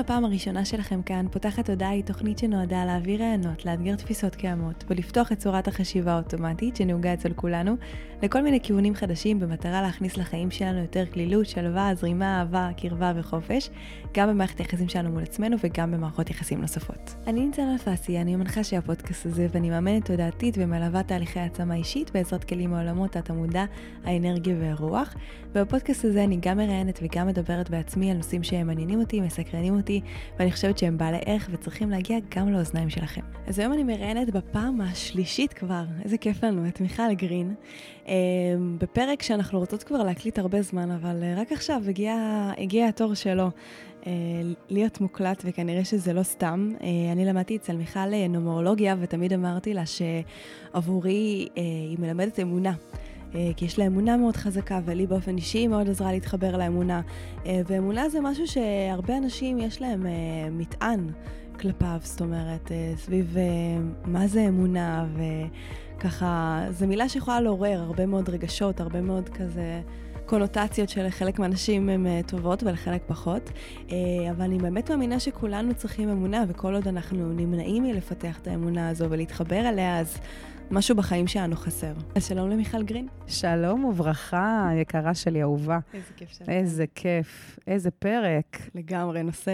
הפעם הראשונה שלכם כאן, פותחת תודעה היא תוכנית שנועדה להעביר רעיונות, לאתגר תפיסות קיימות ולפתוח את צורת החשיבה האוטומטית שנהוגה אצל כולנו לכל מיני כיוונים חדשים במטרה להכניס לחיים שלנו יותר כלילות, שלווה, זרימה, אהבה, קרבה וחופש, גם במערכת היחסים שלנו מול עצמנו וגם במערכות יחסים נוספות. אני ניצן אלפסי, אני מנחה של הפודקאסט הזה ואני מאמנת תודעתית ומלווה תהליכי העצמה אישית בעזרת כלים מעולמות התמודה, האנרגיה והרוח. ובפודקאסט ואני חושבת שהם בעלי ערך וצריכים להגיע גם לאוזניים שלכם. אז היום אני מראיינת בפעם השלישית כבר, איזה כיף לנו, את מיכל גרין, אה, בפרק שאנחנו רוצות כבר להקליט הרבה זמן, אבל אה, רק עכשיו הגיע, הגיע התור שלו. אה, להיות מוקלט, וכנראה שזה לא סתם. אני למדתי אצל מיכל נומרולוגיה, ותמיד אמרתי לה שעבורי היא מלמדת אמונה. אה, כי יש לה אמונה מאוד חזקה, ולי באופן אישי מאוד עזרה להתחבר לאמונה. אה, ואמונה זה משהו שהרבה אנשים יש להם אה, מטען כלפיו, זאת אומרת, סביב מה זה אמונה, וככה, זו מילה שיכולה לעורר הרבה מאוד רגשות, הרבה מאוד כזה... קונוטציות שלחלק מהאנשים הן טובות ולחלק פחות, אבל אני באמת מאמינה שכולנו צריכים אמונה, וכל עוד אנחנו נמנעים מלפתח את האמונה הזו ולהתחבר אליה, אז משהו בחיים שלנו חסר. אז שלום למיכל גרין. שלום וברכה, יקרה שלי, אהובה. איזה כיף שלך. איזה כיף, איזה פרק. לגמרי, נושא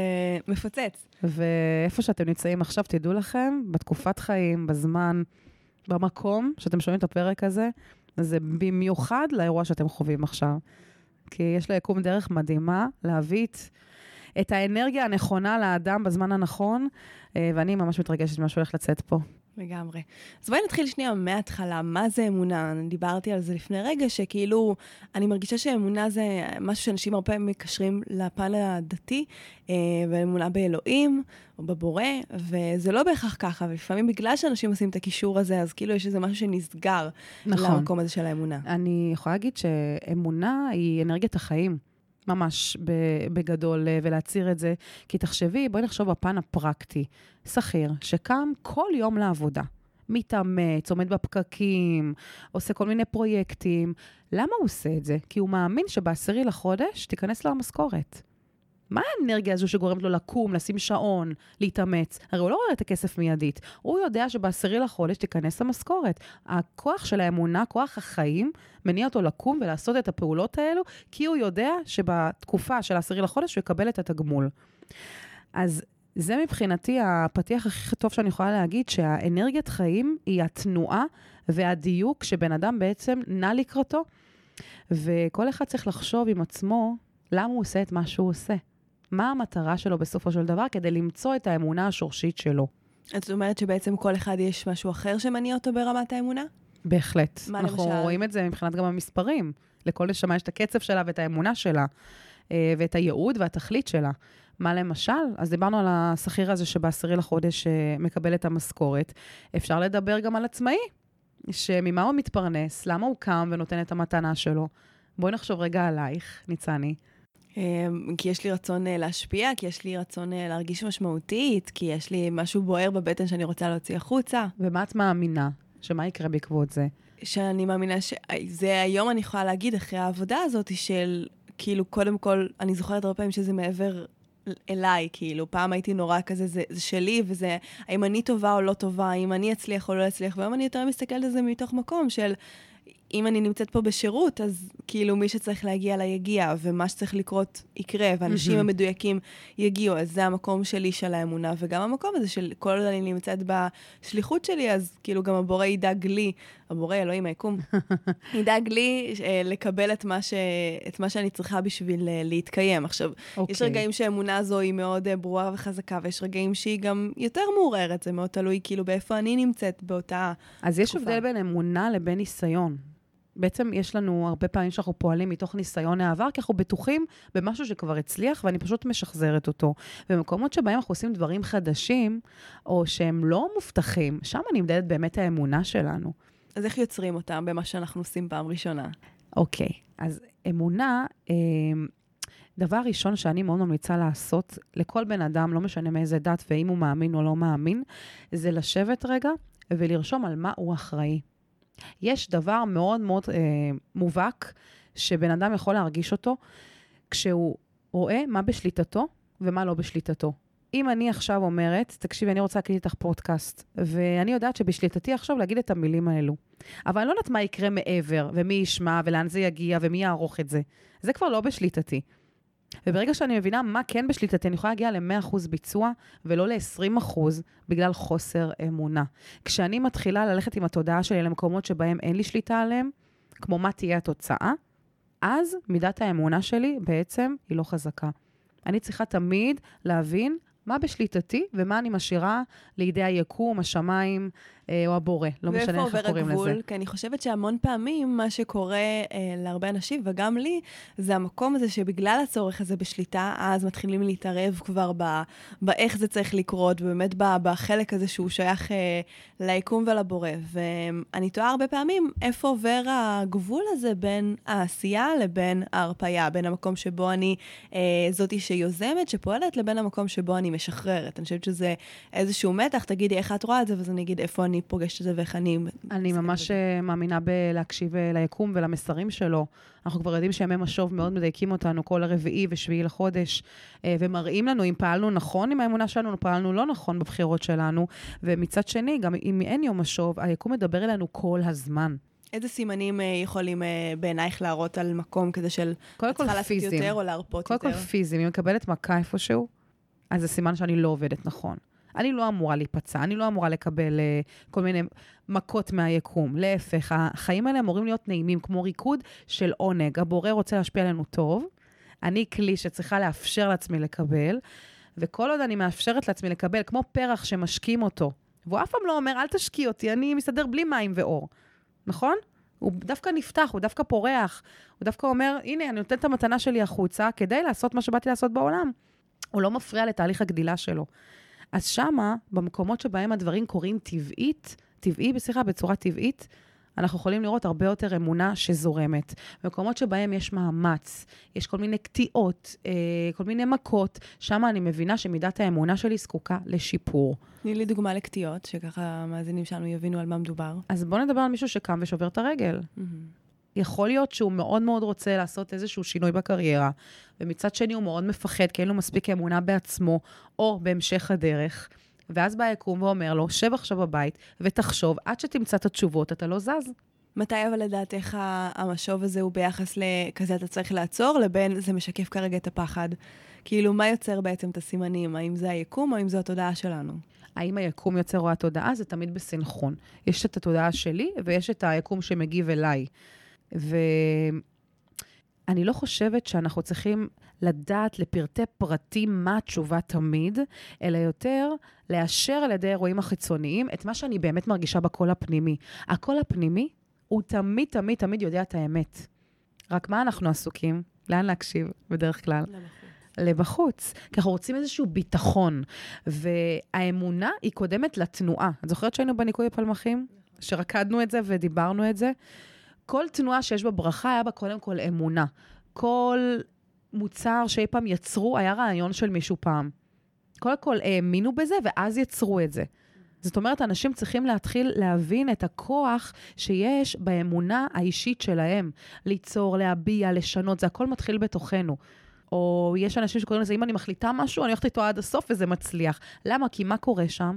מפוצץ. ואיפה שאתם נמצאים עכשיו, תדעו לכם, בתקופת חיים, בזמן, במקום שאתם שומעים את הפרק הזה, זה במיוחד לאירוע שאתם חווים עכשיו. כי יש ליקום דרך מדהימה להביא את האנרגיה הנכונה לאדם בזמן הנכון, אה, ואני ממש מתרגשת ממה שהולך לצאת פה. לגמרי. אז בואי נתחיל שנייה מההתחלה, מה זה אמונה? אני דיברתי על זה לפני רגע, שכאילו, אני מרגישה שאמונה זה משהו שאנשים הרבה פעמים מקשרים לפן הדתי, אה, ואמונה באלוהים, או בבורא, וזה לא בהכרח ככה, ולפעמים בגלל שאנשים עושים את הקישור הזה, אז כאילו יש איזה משהו שנסגר נכון. למקום הזה של האמונה. אני יכולה להגיד שאמונה היא אנרגיית החיים. ממש בגדול, אה, ולהצהיר את זה. כי תחשבי, בואי נחשוב בפן הפרקטי. שכיר שקם כל יום לעבודה, מתאמץ, עומד בפקקים, עושה כל מיני פרויקטים. למה הוא עושה את זה? כי הוא מאמין שבעשירי לחודש תיכנס לו המשכורת. מה האנרגיה הזו שגורמת לו לקום, לשים שעון, להתאמץ? הרי הוא לא רואה את הכסף מיידית. הוא יודע שבעשירי לחודש תיכנס המשכורת. הכוח של האמונה, כוח החיים, מניע אותו לקום ולעשות את הפעולות האלו, כי הוא יודע שבתקופה של העשירי לחודש הוא יקבל את התגמול. אז זה מבחינתי הפתיח הכי טוב שאני יכולה להגיד, שהאנרגיית חיים היא התנועה והדיוק שבן אדם בעצם נע לקראתו, וכל אחד צריך לחשוב עם עצמו למה הוא עושה את מה שהוא עושה. מה המטרה שלו בסופו של דבר כדי למצוא את האמונה השורשית שלו. את אומרת שבעצם כל אחד יש משהו אחר שמניע אותו ברמת האמונה? בהחלט. מה אנחנו למשל? אנחנו רואים את זה מבחינת גם המספרים. לכל נשמה יש את הקצב שלה ואת האמונה שלה, אה, ואת הייעוד והתכלית שלה. מה למשל? אז דיברנו על השכיר הזה שבעשירי לחודש אה, מקבל את המשכורת. אפשר לדבר גם על עצמאי, שממה הוא מתפרנס, למה הוא קם ונותן את המתנה שלו. בואי נחשוב רגע עלייך, ניצני. אמ, כי יש לי רצון אה, להשפיע, כי יש לי רצון אה, להרגיש משמעותית, כי יש לי משהו בוער בבטן שאני רוצה להוציא החוצה. ומה את מאמינה? שמה יקרה בעקבות זה? שאני מאמינה שזה היום אני יכולה להגיד, אחרי העבודה הזאת, של כאילו, קודם כל, אני זוכרת הרבה פעמים שזה מעבר אליי, כאילו, פעם הייתי נורא כזה, זה, זה שלי, וזה, האם אני טובה או לא טובה, האם אני אצליח או לא אצליח, והיום אני יותר מסתכלת על זה מתוך מקום של, אם אני נמצאת פה בשירות, אז כאילו מי שצריך להגיע אליי יגיע, ומה שצריך לקרות יקרה, ואנשים mm-hmm. המדויקים יגיעו, אז זה המקום שלי של האמונה, וגם המקום הזה של כל עוד אני נמצאת בשליחות שלי, אז כאילו גם הבורא ידאג לי, הבורא, אלוהים היקום, ידאג לי אה, לקבל את מה, ש, את מה שאני צריכה בשביל אה, להתקיים. עכשיו, okay. יש אוקיי. רגעים שהאמונה הזו היא מאוד אה, ברורה וחזקה, ויש רגעים שהיא גם יותר מעורערת, זה מאוד תלוי כאילו באיפה אני נמצאת באותה אז תקופה. אז יש הבדל בין אמונה לבין ניסיון. בעצם יש לנו הרבה פעמים שאנחנו פועלים מתוך ניסיון העבר, כי אנחנו בטוחים במשהו שכבר הצליח, ואני פשוט משחזרת אותו. במקומות שבהם אנחנו עושים דברים חדשים, או שהם לא מובטחים, שם נמדדת באמת האמונה שלנו. אז איך יוצרים אותם במה שאנחנו עושים פעם ראשונה? אוקיי, אז אמונה, אה, דבר ראשון שאני מאוד ממליצה לעשות לכל בן אדם, לא משנה מאיזה דת ואם הוא מאמין או לא מאמין, זה לשבת רגע ולרשום על מה הוא אחראי. יש דבר מאוד מאוד אה, מובהק שבן אדם יכול להרגיש אותו כשהוא רואה מה בשליטתו ומה לא בשליטתו. אם אני עכשיו אומרת, תקשיבי, אני רוצה להקליט איתך פודקאסט, ואני יודעת שבשליטתי עכשיו להגיד את המילים האלו. אבל אני לא יודעת מה יקרה מעבר, ומי ישמע, ולאן זה יגיע, ומי יערוך את זה. זה כבר לא בשליטתי. וברגע שאני מבינה מה כן בשליטתי, אני יכולה להגיע ל-100% ביצוע, ולא ל-20% בגלל חוסר אמונה. כשאני מתחילה ללכת עם התודעה שלי למקומות שבהם אין לי שליטה עליהם, כמו מה תהיה התוצאה, אז מידת האמונה שלי בעצם היא לא חזקה. אני צריכה תמיד להבין מה בשליטתי ומה אני משאירה לידי היקום, השמיים או הבורא. לא משנה איך קוראים לזה. ואיפה עובר הגבול? כי אני חושבת שהמון פעמים מה שקורה אה, להרבה אנשים, וגם לי, זה המקום הזה שבגלל הצורך הזה בשליטה, אז מתחילים להתערב כבר ב, באיך זה צריך לקרות, ובאמת בחלק הזה שהוא שייך אה, ליקום ולבורא. ואני תוהה הרבה פעמים איפה עובר הגבול הזה בין העשייה לבין ההרפייה, בין המקום שבו אני אה, זאתי שיוזמת, שפועלת, לבין המקום שבו אני משחררת. אני חושבת שזה איזשהו מתח, תגידי איך את רואה את זה, ואז אני אגיד איפה אני פוגשת את זה ואיך אני... אני ממש אה, מאמינה בלהקשיב אה, ליקום ולמסרים שלו. אנחנו כבר יודעים שימי משוב מאוד מדייקים אותנו כל הרביעי ושביעי לחודש, אה, ומראים לנו אם פעלנו נכון עם האמונה שלנו, או פעלנו לא נכון בבחירות שלנו. ומצד שני, גם אם אין יום משוב, היקום מדבר אלינו כל הזמן. איזה סימנים יכולים בעינייך להראות על מקום כזה של... קודם כל פיזיים. יותר או להרפות קודם יותר? קודם כל פיזיים. אם מקבלת מכה איפשהו, אז זה סימן שאני לא עובדת נכון. אני לא אמורה להיפצע, אני לא אמורה לקבל uh, כל מיני מכות מהיקום. להפך, החיים האלה אמורים להיות נעימים, כמו ריקוד של עונג. הבורא רוצה להשפיע עלינו טוב, אני כלי שצריכה לאפשר לעצמי לקבל, וכל עוד אני מאפשרת לעצמי לקבל, כמו פרח שמשקים אותו, והוא אף פעם לא אומר, אל תשקי אותי, אני מסתדר בלי מים ואור, נכון? הוא דווקא נפתח, הוא דווקא פורח, הוא דווקא אומר, הנה, אני נותן את המתנה שלי החוצה כדי לעשות מה שבאתי לעשות בעולם. הוא לא מפריע לתהליך הגדילה שלו. אז שמה, במקומות שבהם הדברים קורים טבעית, טבעי, סליחה, בצורה טבעית, אנחנו יכולים לראות הרבה יותר אמונה שזורמת. במקומות שבהם יש מאמץ, יש כל מיני קטיעות, אה, כל מיני מכות, שם אני מבינה שמידת האמונה שלי זקוקה לשיפור. תני לי דוגמה לקטיעות, שככה המאזינים שלנו יבינו על מה מדובר. אז בואו נדבר על מישהו שקם ושובר את הרגל. Mm-hmm. יכול להיות שהוא מאוד מאוד רוצה לעשות איזשהו שינוי בקריירה, ומצד שני הוא מאוד מפחד, כי אין לו מספיק אמונה בעצמו, או בהמשך הדרך. ואז בא היקום ואומר לו, שב עכשיו בבית ותחשוב, עד שתמצא את התשובות, אתה לא זז. מתי אבל לדעתך המשוב הזה הוא ביחס לכזה אתה צריך לעצור, לבין זה משקף כרגע את הפחד? כאילו, מה יוצר בעצם את הסימנים? האם זה היקום או האם זו התודעה שלנו? האם היקום יוצר או התודעה? זה תמיד בסנכרון. יש את התודעה שלי ויש את היקום שמגיב אליי. ואני לא חושבת שאנחנו צריכים לדעת לפרטי פרטים מה התשובה תמיד, אלא יותר לאשר על ידי האירועים החיצוניים את מה שאני באמת מרגישה בקול הפנימי. הקול הפנימי הוא תמיד, תמיד, תמיד יודע את האמת. רק מה אנחנו עסוקים? לאן להקשיב בדרך כלל? לבחוץ, כי אנחנו רוצים איזשהו ביטחון. והאמונה היא קודמת לתנועה. את זוכרת שהיינו בניקוי הפלמחים? שרקדנו את זה ודיברנו את זה? כל תנועה שיש בה ברכה, היה בה קודם כל אמונה. כל מוצר שאי פעם יצרו, היה רעיון של מישהו פעם. קודם כל האמינו בזה, ואז יצרו את זה. זאת אומרת, אנשים צריכים להתחיל להבין את הכוח שיש באמונה האישית שלהם. ליצור, להביע, לשנות, זה הכל מתחיל בתוכנו. או יש אנשים שקוראים לזה, אם אני מחליטה משהו, אני הולכת איתו עד הסוף וזה מצליח. למה? כי מה קורה שם?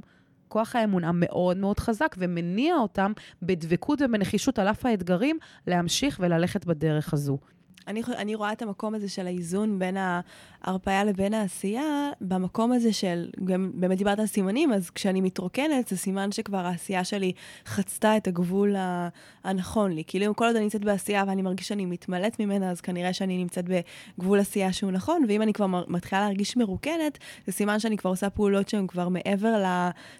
כוח האמונה מאוד מאוד חזק ומניע אותם בדבקות ובנחישות על אף האתגרים להמשיך וללכת בדרך הזו. אני, אני רואה את המקום הזה של האיזון בין ההרפאיה לבין העשייה, במקום הזה של, גם באמת דיברת על סימנים, אז כשאני מתרוקנת, זה סימן שכבר העשייה שלי חצתה את הגבול הנכון לי. כאילו, כל עוד אני נמצאת בעשייה ואני מרגיש שאני מתמלאת ממנה, אז כנראה שאני נמצאת בגבול עשייה שהוא נכון, ואם אני כבר מתחילה להרגיש מרוקנת, זה סימן שאני כבר עושה פעולות שהן כבר מעבר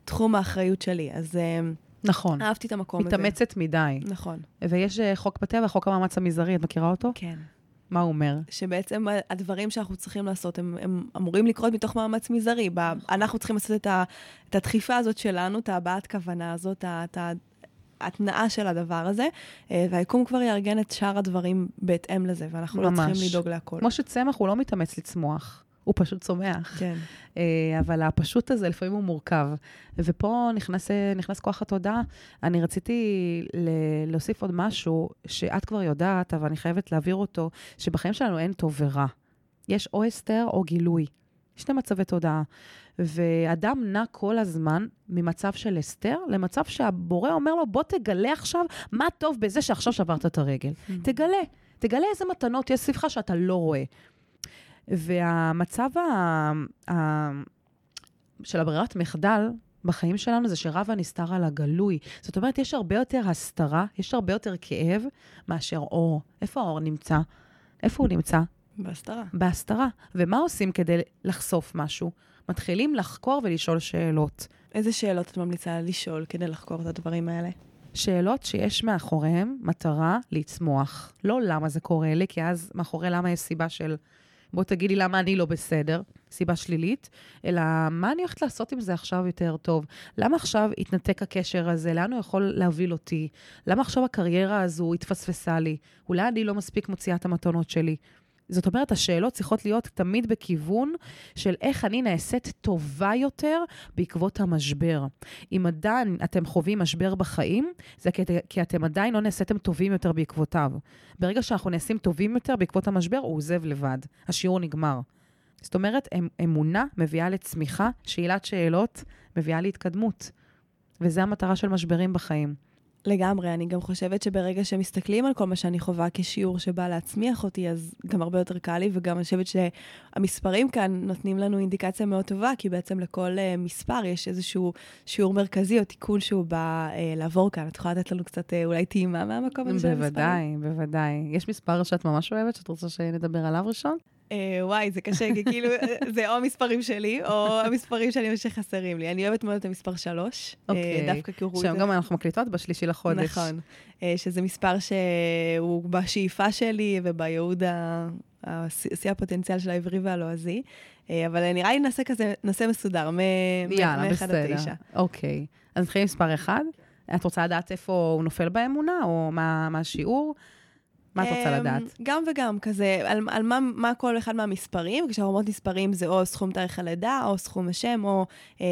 לתחום האחריות שלי. אז... אה, נכון. אהבתי את המקום מתאמצת הזה. מתאמצת מדי. נכון. ויש אה, חוק בטבע, חוק המאמץ המזערי, את מכירה אותו? כן. מה הוא אומר? שבעצם הדברים שאנחנו צריכים לעשות, הם, הם אמורים לקרות מתוך מאמץ מזערי. נכון. אנחנו צריכים לעשות את, ה, את הדחיפה הזאת שלנו, את הבעת כוונה הזאת, את ההתנעה של הדבר הזה, אה, והיקום כבר יארגן את שאר הדברים בהתאם לזה, ואנחנו ממש. לא צריכים לדאוג להכל. כמו שצמח הוא לא מתאמץ לצמוח. הוא פשוט צומח. כן. Uh, אבל הפשוט הזה לפעמים הוא מורכב. ופה נכנס, נכנס כוח התודעה. אני רציתי ל- להוסיף עוד משהו שאת כבר יודעת, אבל אני חייבת להעביר אותו, שבחיים שלנו אין טוב ורע. יש או הסתר או גילוי. שני מצבי תודעה. ואדם נע כל הזמן ממצב של הסתר למצב שהבורא אומר לו, בוא תגלה עכשיו מה טוב בזה שעכשיו שברת את הרגל. Mm-hmm. תגלה, תגלה איזה מתנות יש סביבך שאתה לא רואה. והמצב ה... ה... של הברירת מחדל בחיים שלנו זה שרב הנסתר על הגלוי. זאת אומרת, יש הרבה יותר הסתרה, יש הרבה יותר כאב מאשר אור. איפה האור נמצא? איפה הוא נמצא? בהסתרה. בהסתרה. ומה עושים כדי לחשוף משהו? מתחילים לחקור ולשאול שאלות. איזה שאלות את ממליצה לשאול כדי לחקור את הדברים האלה? שאלות שיש מאחוריהן מטרה לצמוח. לא למה זה קורה לי, כי אז מאחורי למה יש סיבה של בוא תגידי למה אני לא בסדר, סיבה שלילית, אלא מה אני הולכת לעשות עם זה עכשיו יותר טוב? למה עכשיו התנתק הקשר הזה? לאן הוא יכול להוביל אותי? למה עכשיו הקריירה הזו התפספסה לי? אולי אני לא מספיק מוציאה את המתונות שלי? זאת אומרת, השאלות צריכות להיות תמיד בכיוון של איך אני נעשית טובה יותר בעקבות המשבר. אם עדיין אתם חווים משבר בחיים, זה כי, כי אתם עדיין לא נעשיתם טובים יותר בעקבותיו. ברגע שאנחנו נעשים טובים יותר בעקבות המשבר, הוא עוזב לבד. השיעור נגמר. זאת אומרת, אמונה מביאה לצמיחה, שאלת שאלות מביאה להתקדמות. וזו המטרה של משברים בחיים. לגמרי, אני גם חושבת שברגע שמסתכלים על כל מה שאני חווה כשיעור שבא להצמיח אותי, אז גם הרבה יותר קל לי, וגם אני חושבת שהמספרים כאן נותנים לנו אינדיקציה מאוד טובה, כי בעצם לכל uh, מספר יש איזשהו שיעור מרכזי או תיקון שהוא בא uh, לעבור כאן. את יכולה לתת לנו קצת uh, אולי טעימה מהמקום הזה של המספרים? בוודאי, בוודאי. יש מספר שאת ממש אוהבת, שאת רוצה שנדבר עליו ראשון? אה, וואי, זה קשה, כי כאילו, זה או המספרים שלי, או המספרים שאני חושב שחסרים לי. אני אוהבת מאוד את המספר שלוש, אה, אוקיי. דווקא כי הוא... שם גם אנחנו מקליטות בשלישי לחודש. נכון. אה, שזה מספר שהוא בשאיפה שלי ובייעוד, שיא הפוטנציאל של העברי והלועזי. אבל נראה לי נעשה כזה, נעשה מסודר, מ-1 עד 9. יאללה, אוקיי. אז נתחיל עם מספר 1. את רוצה לדעת איפה הוא נופל באמונה, או מה השיעור? מה את רוצה אמ, לדעת? גם וגם, כזה, על, על מה, מה כל אחד מהמספרים, כשאנחנו אומרות מספרים זה או סכום תאריך הלידה, או סכום השם, או אה,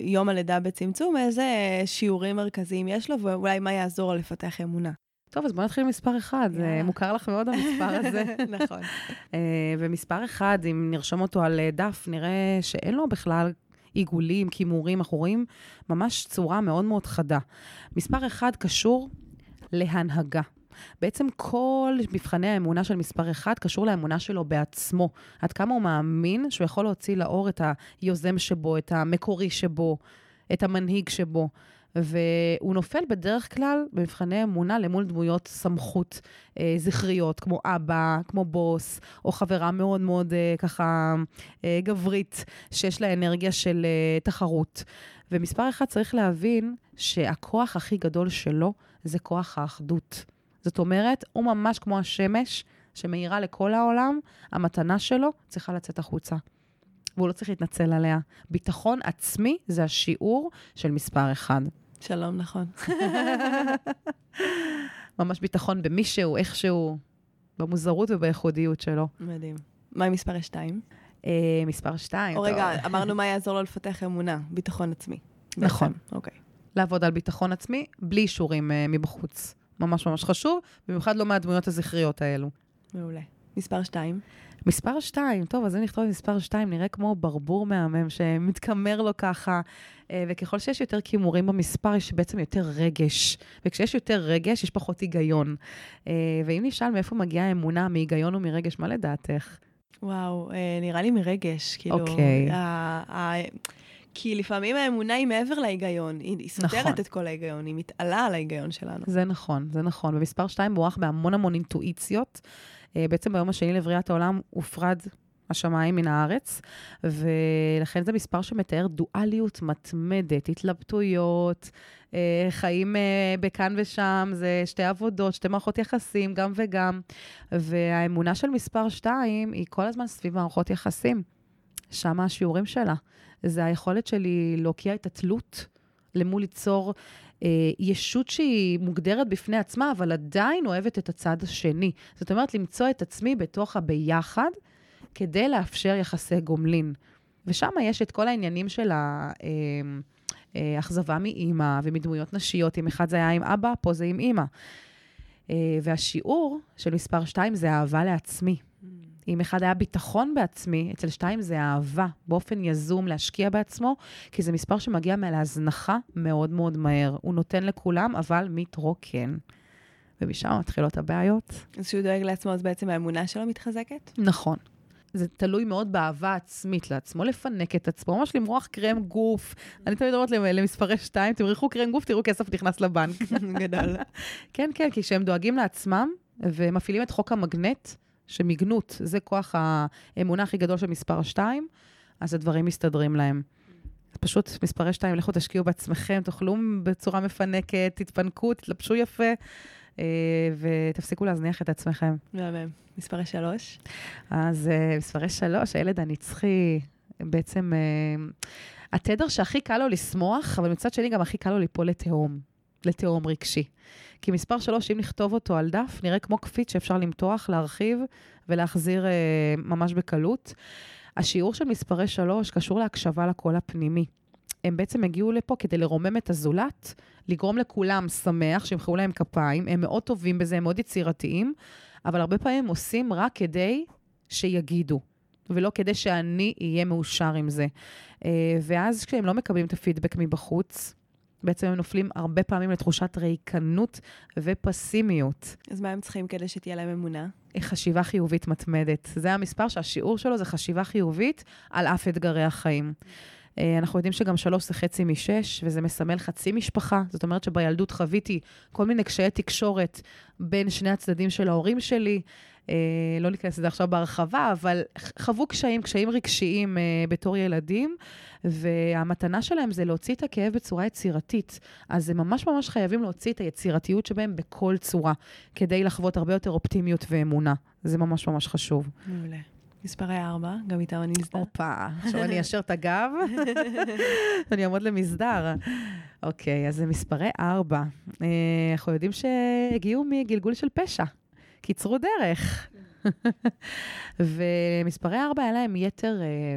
יום הלידה בצמצום, איזה שיעורים מרכזיים יש לו, ואולי מה יעזור לו לפתח אמונה. טוב, אז בואו נתחיל עם מספר אחד, זה מוכר לך מאוד המספר הזה. נכון. uh, ומספר אחד, אם נרשום אותו על אה, דף, נראה שאין לו בכלל עיגולים, כימורים, אנחנו רואים ממש צורה מאוד מאוד חדה. מספר אחד קשור להנהגה. בעצם כל מבחני האמונה של מספר אחד קשור לאמונה שלו בעצמו. עד כמה הוא מאמין שהוא יכול להוציא לאור את היוזם שבו, את המקורי שבו, את המנהיג שבו. והוא נופל בדרך כלל במבחני אמונה למול דמויות סמכות אה, זכריות, כמו אבא, כמו בוס, או חברה מאוד מאוד אה, ככה אה, גברית, שיש לה אנרגיה של אה, תחרות. ומספר אחד צריך להבין שהכוח הכי גדול שלו זה כוח האחדות. זאת אומרת, הוא ממש כמו השמש שמאירה לכל העולם, המתנה שלו צריכה לצאת החוצה. והוא לא צריך להתנצל עליה. ביטחון עצמי זה השיעור של מספר אחד. שלום, נכון. ממש ביטחון במישהו, איכשהו, במוזרות ובייחודיות שלו. מדהים. מה עם מספר שתיים? אה, מספר שתיים, או רגע, אמרנו מה יעזור לו לפתח אמונה, ביטחון עצמי. נכון. אוקיי. לעבוד על ביטחון עצמי בלי אישורים uh, מבחוץ. ממש ממש חשוב, במיוחד לא מהדמויות הזכריות האלו. מעולה. מספר שתיים. מספר שתיים, טוב, אז אני אכתוב מספר שתיים, נראה כמו ברבור מהמם שמתקמר לו ככה. אה, וככל שיש יותר כימורים במספר, יש בעצם יותר רגש. וכשיש יותר רגש, יש פחות היגיון. אה, ואם נשאל מאיפה מגיעה האמונה, מהיגיון ומרגש, מה לדעתך? וואו, אה, נראה לי מרגש. כאילו, אוקיי. כי לפעמים האמונה היא מעבר להיגיון, היא, סותרת נכון. את כל ההיגיון, היא מתעלה על ההיגיון שלנו. זה נכון, זה נכון. ומספר 2 מוערך בהמון המון אינטואיציות. Uh, בעצם ביום השני לבריאת העולם הופרד השמיים מן הארץ, ולכן זה מספר שמתאר דואליות מתמדת, התלבטויות, uh, חיים uh, בכאן ושם, זה שתי עבודות, שתי מערכות יחסים, גם וגם. והאמונה של מספר 2 היא כל הזמן סביב מערכות יחסים. שם השיעורים שלה. זה היכולת שלי להוקיע את התלות למול ליצור אה, ישות שהיא מוגדרת בפני עצמה, אבל עדיין אוהבת את הצד השני. זאת אומרת, למצוא את עצמי בתוך הביחד, כדי לאפשר יחסי גומלין. ושם יש את כל העניינים של האכזבה מאימא ומדמויות נשיות. אם אחד זה היה עם אבא, פה זה עם אימא. והשיעור של מספר 2 זה אהבה לעצמי. אם אחד היה ביטחון בעצמי, אצל שתיים זה אהבה, באופן יזום להשקיע בעצמו, כי זה מספר שמגיע מהזנחה מאוד מאוד מהר. הוא נותן לכולם, אבל מתרוקן. ומשם מתחילות הבעיות. אז כשהוא דואג לעצמו, אז בעצם האמונה שלו מתחזקת? נכון. זה תלוי מאוד באהבה עצמית לעצמו, לפנק את עצמו, ממש למרוח קרם גוף. אני תמיד אומרת למספרי שתיים, תמרחו קרם גוף, תראו כסף נכנס לבנק. גדול. כן, כן, כי כשהם דואגים לעצמם ומפעילים את חוק המגנט, שמיגנות זה כוח האמונה הכי גדול של מספר 2, אז הדברים מסתדרים להם. פשוט מספרי 2, לכו תשקיעו בעצמכם, תאכלו בצורה מפנקת, תתפנקו, תתלבשו יפה. אה, ותפסיקו להזניח את עצמכם. מהמם. מספרי שלוש? אז אה, מספרי שלוש, הילד הנצחי, בעצם אה, התדר שהכי קל לו לשמוח, אבל מצד שני גם הכי קל לו ליפול לתהום, לתהום רגשי. כי מספר שלוש, אם נכתוב אותו על דף, נראה כמו קפיץ שאפשר למתוח, להרחיב ולהחזיר אה, ממש בקלות. השיעור של מספרי שלוש קשור להקשבה לקול הפנימי. הם בעצם הגיעו לפה כדי לרומם את הזולת, לגרום לכולם שמח, שימחאו להם כפיים. הם מאוד טובים בזה, הם מאוד יצירתיים, אבל הרבה פעמים עושים רק כדי שיגידו, ולא כדי שאני אהיה מאושר עם זה. אה, ואז כשהם לא מקבלים את הפידבק מבחוץ, בעצם הם נופלים הרבה פעמים לתחושת ריקנות ופסימיות. אז מה הם צריכים כדי שתהיה להם אמונה? חשיבה חיובית מתמדת. זה המספר שהשיעור שלו זה חשיבה חיובית על אף אתגרי החיים. אה, אנחנו יודעים שגם שלוש זה חצי משש, וזה מסמל חצי משפחה. זאת אומרת שבילדות חוויתי כל מיני קשיי תקשורת בין שני הצדדים של ההורים שלי. אה, לא ניכנס לזה עכשיו בהרחבה, אבל חוו קשיים, קשיים רגשיים אה, בתור ילדים, והמתנה שלהם זה להוציא את הכאב בצורה יצירתית. אז הם ממש ממש חייבים להוציא את היצירתיות שבהם בכל צורה, כדי לחוות הרבה יותר אופטימיות ואמונה. זה ממש ממש חשוב. מעולה. מספרי ארבע, גם איתם אני מזדהה. הופה, עכשיו אני אשר את הגב, אני אעמוד למסדר. אוקיי, אז זה מספרי ארבע. אה, אנחנו יודעים שהגיעו מגלגול של פשע. קיצרו דרך. ומספרי ארבע היה להם יתר, אה,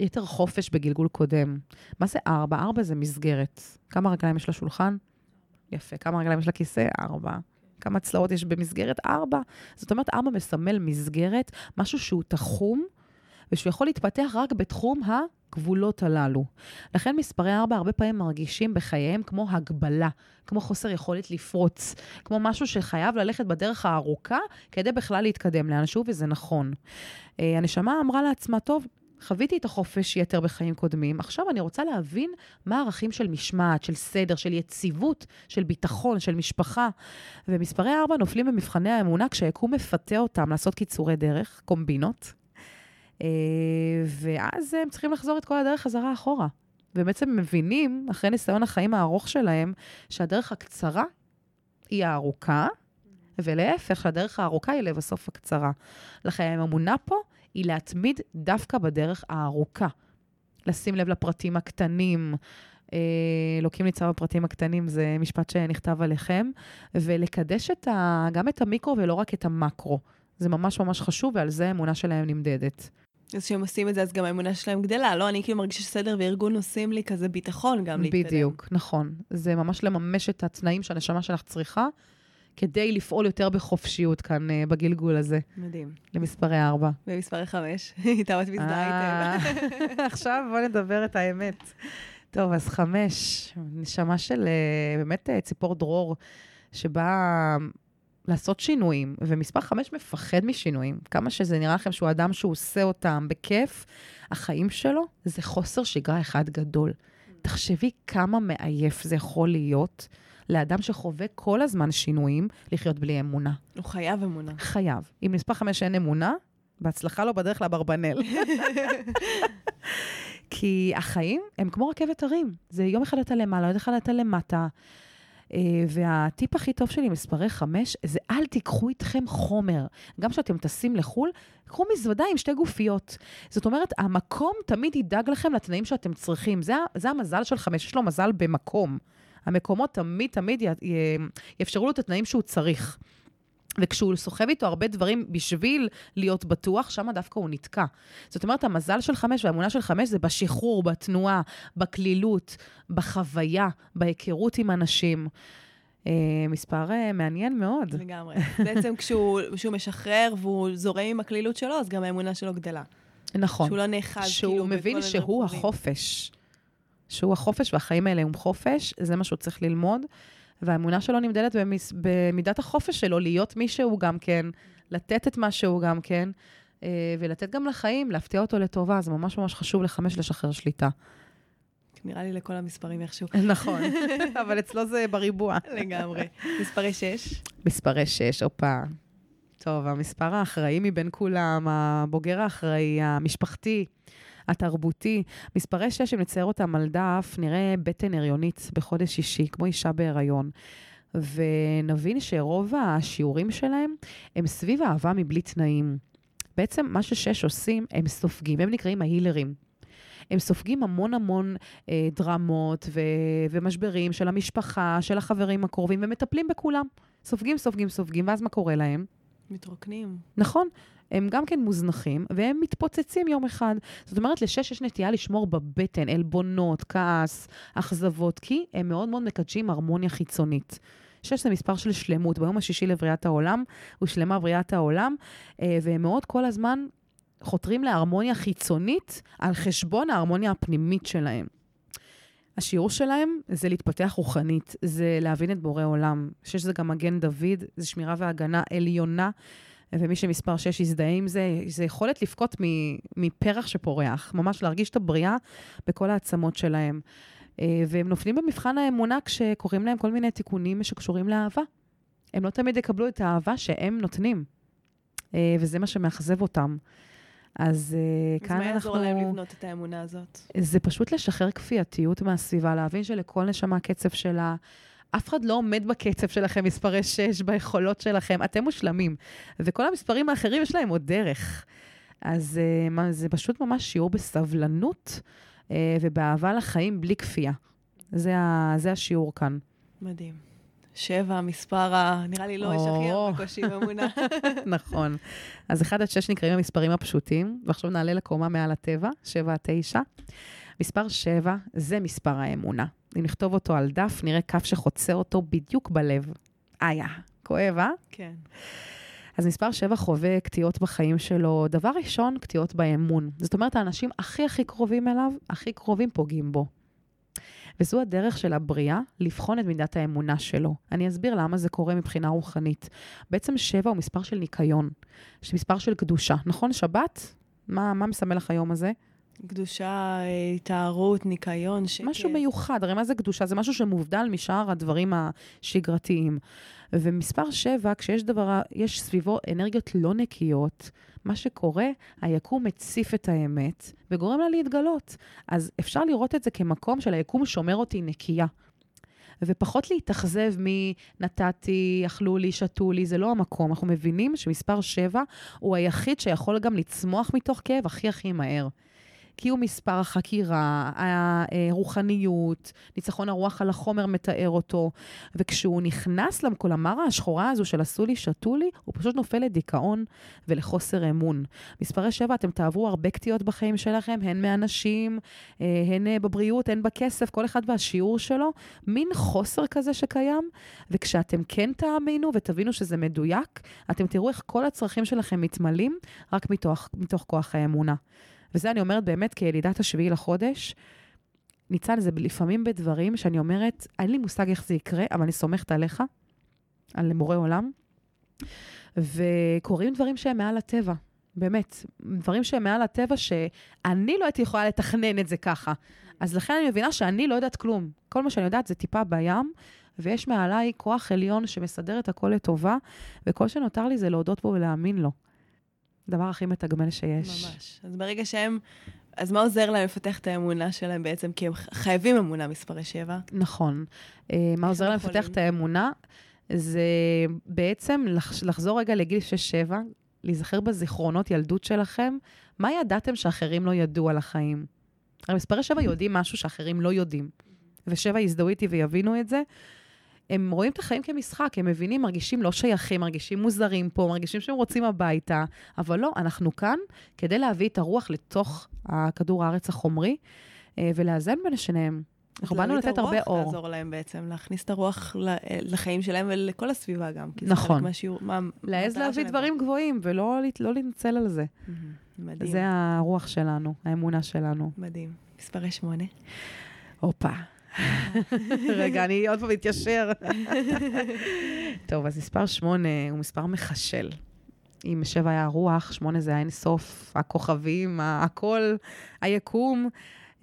יתר חופש בגלגול קודם. מה זה ארבע? ארבע זה מסגרת. כמה רגליים יש לשולחן? יפה. כמה רגליים יש לכיסא? ארבע. כמה צלעות יש במסגרת? ארבע. זאת אומרת, ארבע מסמל מסגרת, משהו שהוא תחום, ושהוא יכול להתפתח רק בתחום הגבולות הללו. לכן מספרי ארבע הרבה פעמים מרגישים בחייהם כמו הגבלה, כמו חוסר יכולת לפרוץ, כמו משהו שחייב ללכת בדרך הארוכה כדי בכלל להתקדם לאנשהו, וזה נכון. אה, הנשמה אמרה לעצמה, טוב, חוויתי את החופש יתר בחיים קודמים, עכשיו אני רוצה להבין מה הערכים של משמעת, של סדר, של יציבות, של ביטחון, של משפחה. ומספרי ארבע נופלים במבחני האמונה כשהיקום מפתה אותם לעשות קיצורי דרך, קומבינות, ואז הם צריכים לחזור את כל הדרך חזרה אחורה. ובעצם מבינים, אחרי ניסיון החיים הארוך שלהם, שהדרך הקצרה היא הארוכה, ולהפך, שהדרך הארוכה היא לבסוף הקצרה. לכן האמונה פה היא להתמיד דווקא בדרך הארוכה. לשים לב לפרטים הקטנים, אה, אלוקים ניצב בפרטים הקטנים, זה משפט שנכתב עליכם, ולקדש את ה, גם את המיקרו ולא רק את המקרו. זה ממש ממש חשוב, ועל זה האמונה שלהם נמדדת. אז כשהם עושים את זה, אז גם האמונה שלהם גדלה. לא, אני כאילו מרגישה שסדר וארגון עושים לי כזה ביטחון גם להתקדם. בדיוק, נכון. זה ממש לממש את התנאים שהנשמה שלך צריכה, כדי לפעול יותר בחופשיות כאן uh, בגלגול הזה. מדהים. למספרי ארבע. ומספרי חמש, איתם את מזדהה. אה, עכשיו בוא נדבר את האמת. טוב, אז חמש, נשמה של uh, באמת uh, ציפור דרור, שבאה לעשות שינויים, ומספר חמש מפחד משינויים. כמה שזה נראה לכם שהוא אדם שהוא עושה אותם בכיף, החיים שלו זה חוסר שגרה אחד גדול. תחשבי כמה מעייף זה יכול להיות. לאדם שחווה כל הזמן שינויים, לחיות בלי אמונה. הוא חייב אמונה. חייב. אם מספר חמש אין אמונה, בהצלחה לו בדרך לאברבנל. כי החיים הם כמו רכבת הרים. זה יום אחד אתה למעלה, יום אחד אתה למטה. Uh, והטיפ הכי טוב שלי, מספרי חמש, זה אל תיקחו איתכם חומר. גם כשאתם טסים לחו"ל, קחו מזוודה עם שתי גופיות. זאת אומרת, המקום תמיד ידאג לכם לתנאים שאתם צריכים. זה, זה המזל של חמש, יש לו מזל במקום. המקומות תמיד תמיד י- י- יאפשרו לו את התנאים שהוא צריך. וכשהוא סוחב איתו הרבה דברים בשביל להיות בטוח, שם דווקא הוא נתקע. זאת אומרת, המזל של חמש והאמונה של חמש זה בשחרור, בתנועה, בקלילות, בחוויה, בהיכרות עם אנשים. אה, מספר אה, מעניין מאוד. לגמרי. בעצם כשהוא, כשהוא משחרר והוא זורם עם הקלילות שלו, אז גם האמונה שלו גדלה. נכון. שהוא לא נאחז שהוא כאילו מבין שהוא. החופש. שהוא החופש והחיים האלה הם חופש, זה מה שהוא צריך ללמוד. והאמונה שלו נמדדת במס... במידת החופש שלו, להיות מי שהוא גם כן, לתת את מה שהוא גם כן, אה, ולתת גם לחיים, להפתיע אותו לטובה. זה ממש ממש חשוב לחמש לשחרר שליטה. נראה לי לכל המספרים איכשהו. נכון, אבל אצלו זה בריבוע. לגמרי. מספרי 6. מספרי שש, הופה. טוב, המספר האחראי מבין כולם, הבוגר האחראי, המשפחתי, התרבותי. מספרי שש, אם נצייר אותם על דף, נראה בטן הריונית בחודש שישי, כמו אישה בהיריון. ונבין שרוב השיעורים שלהם הם סביב אהבה מבלי תנאים. בעצם מה ששש עושים, הם סופגים, הם נקראים ההילרים. הם סופגים המון המון אה, דרמות ו- ומשברים של המשפחה, של החברים הקרובים, ומטפלים בכולם. סופגים, סופגים, סופגים, ואז מה קורה להם? מתרוקנים. נכון, הם גם כן מוזנחים, והם מתפוצצים יום אחד. זאת אומרת, לשש יש נטייה לשמור בבטן, עלבונות, כעס, אכזבות, כי הם מאוד מאוד מקדשים הרמוניה חיצונית. שש זה מספר של שלמות. ביום השישי לבריאת העולם, הושלמה בריאת העולם, אה, והם מאוד כל הזמן חותרים להרמוניה חיצונית על חשבון ההרמוניה הפנימית שלהם. השיעור שלהם זה להתפתח רוחנית, זה להבין את בורא עולם. שש זה גם מגן דוד, זה שמירה והגנה עליונה, ומי שמספר 6 יזדהה עם זה, זה יכולת לבכות מפרח שפורח, ממש להרגיש את הבריאה בכל העצמות שלהם. אה, והם נופלים במבחן האמונה כשקורים להם כל מיני תיקונים שקשורים לאהבה. הם לא תמיד יקבלו את האהבה שהם נותנים, אה, וזה מה שמאכזב אותם. אז אה, אז כאן מה אנחנו... יעזור להם לבנות את האמונה הזאת? זה פשוט לשחרר כפייתיות מהסביבה, להבין שלכל נשמה קצב שלה. אף אחד לא עומד בקצב שלכם, מספרי 6, ביכולות שלכם. אתם מושלמים. וכל המספרים האחרים יש להם עוד דרך. אז uh, מה, זה פשוט ממש שיעור בסבלנות uh, ובאהבה לחיים בלי כפייה. זה, ה, זה השיעור כאן. מדהים. שבע, מספר ה... נראה לי לא יש הכי. הרבה קושי באמונה. נכון. אז 1 עד 6 נקראים המספרים הפשוטים, ועכשיו נעלה לקומה מעל הטבע, 7 עד 9. מספר 7 זה מספר האמונה. אם נכתוב אותו על דף, נראה כף שחוצה אותו בדיוק בלב. איה, כואב, אה? כן. אז מספר 7 חווה קטיעות בחיים שלו. דבר ראשון, קטיעות באמון. זאת אומרת, האנשים הכי הכי קרובים אליו, הכי קרובים פוגעים בו. וזו הדרך של הבריאה לבחון את מידת האמונה שלו. אני אסביר למה זה קורה מבחינה רוחנית. בעצם שבע הוא מספר של ניקיון, מספר של קדושה. נכון, שבת? מה, מה מסמל לך היום הזה? קדושה, אה, התארות, ניקיון, שקט. משהו מיוחד, הרי מה זה קדושה? זה משהו שמובדל משאר הדברים השגרתיים. ומספר שבע, כשיש דבר, יש סביבו אנרגיות לא נקיות, מה שקורה, היקום מציף את האמת וגורם לה להתגלות. אז אפשר לראות את זה כמקום של היקום שומר אותי נקייה. ופחות להתאכזב מנתתי, אכלו לי, שתו לי, זה לא המקום. אנחנו מבינים שמספר 7 הוא היחיד שיכול גם לצמוח מתוך כאב הכי הכי מהר. כי הוא מספר החקירה, הרוחניות, ניצחון הרוח על החומר מתאר אותו, וכשהוא נכנס לקולמרה השחורה הזו של עשו לי, שתו לי, הוא פשוט נופל לדיכאון ולחוסר אמון. מספרי שבע, אתם תעברו הרבה קטיעות בחיים שלכם, הן מאנשים, אה, הן אה, בבריאות, הן בכסף, כל אחד והשיעור שלו, מין חוסר כזה שקיים, וכשאתם כן תאמינו ותבינו שזה מדויק, אתם תראו איך כל הצרכים שלכם מתמלאים רק מתוך, מתוך כוח האמונה. וזה אני אומרת באמת כילידת השביעי לחודש. ניצן, זה לפעמים בדברים שאני אומרת, אין לי מושג איך זה יקרה, אבל אני סומכת עליך, על מורה עולם, וקורים דברים שהם מעל הטבע, באמת. דברים שהם מעל הטבע שאני לא הייתי יכולה לתכנן את זה ככה. אז לכן אני מבינה שאני לא יודעת כלום. כל מה שאני יודעת זה טיפה בים, ויש מעליי כוח עליון שמסדר את הכל לטובה, וכל שנותר לי זה להודות בו ולהאמין לו. הדבר הכי מתגמל שיש. ממש. אז ברגע שהם... אז מה עוזר להם לפתח את האמונה שלהם בעצם? כי הם חייבים אמונה מספרי שבע. נכון. אה, מה עוזר הם להם לפתח? את האמונה? זה בעצם לח- לחזור רגע לגיל 6-7, להיזכר בזיכרונות ילדות שלכם, מה ידעתם שאחרים לא ידעו על החיים? הרי מספרי 7 יודעים משהו שאחרים לא יודעים. ושבע יזדהו איתי ויבינו את זה, הם רואים את החיים כמשחק, הם מבינים, מרגישים לא שייכים, מרגישים מוזרים פה, מרגישים שהם רוצים הביתה, אבל לא, אנחנו כאן כדי להביא את הרוח לתוך הכדור הארץ החומרי אה, ולאזן בין שניהם. אנחנו באנו לתת הרבה אור. לעזור להם בעצם, להכניס את הרוח לחיים שלהם ולכל הסביבה גם. נכון. להעז להביא דברים גבוהים ולא לא להתנצל על זה. מדהים. זה הרוח שלנו, האמונה שלנו. מדהים. מספרי שמונה. הופה. רגע, אני עוד פעם אתיישר. טוב, אז מספר שמונה הוא מספר מחשל. אם שבע היה הרוח, שמונה זה האין סוף, הכוכבים, הכל, היקום.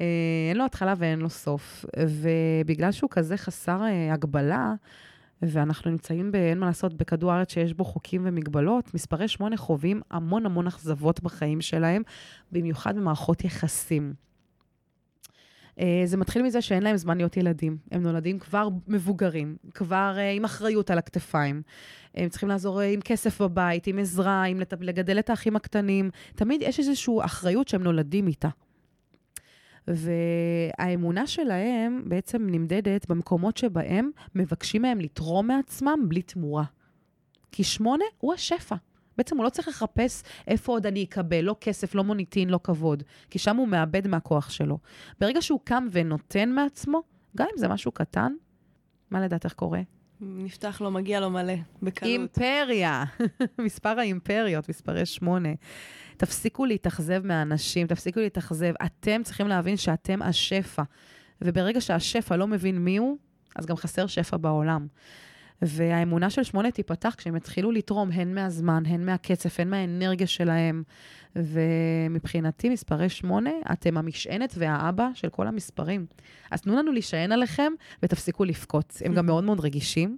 אה, אין לו התחלה ואין לו סוף. ובגלל שהוא כזה חסר אה, הגבלה, ואנחנו נמצאים, ב, אין מה לעשות, בכדור הארץ שיש בו חוקים ומגבלות, מספרי שמונה חווים המון המון אכזבות בחיים שלהם, במיוחד במערכות יחסים. אה, זה מתחיל מזה שאין להם זמן להיות ילדים. הם נולדים כבר מבוגרים, כבר uh, עם אחריות על הכתפיים. הם צריכים לעזור uh, עם כסף בבית, עם עזרה, עם לת... לגדל את האחים הקטנים. תמיד יש איזושהי אחריות שהם נולדים איתה. והאמונה שלהם בעצם נמדדת במקומות שבהם מבקשים מהם לתרום מעצמם בלי תמורה. כי שמונה הוא השפע. בעצם הוא לא צריך לחפש איפה עוד אני אקבל, לא כסף, לא מוניטין, לא כבוד, כי שם הוא מאבד מהכוח שלו. ברגע שהוא קם ונותן מעצמו, גם אם זה משהו קטן, מה לדעתך קורה? נפתח לו, מגיע לו מלא, בקלות. אימפריה, מספר האימפריות, מספרי שמונה. תפסיקו להתאכזב מהאנשים, תפסיקו להתאכזב. אתם צריכים להבין שאתם השפע. וברגע שהשפע לא מבין מי הוא, אז גם חסר שפע בעולם. והאמונה של שמונה תיפתח כשהם יתחילו לתרום הן מהזמן, הן מהקצף, הן מהאנרגיה שלהם. ומבחינתי, מספרי שמונה, אתם המשענת והאבא של כל המספרים. אז תנו לנו להישען עליכם ותפסיקו לבכות. הם גם מאוד מאוד רגישים.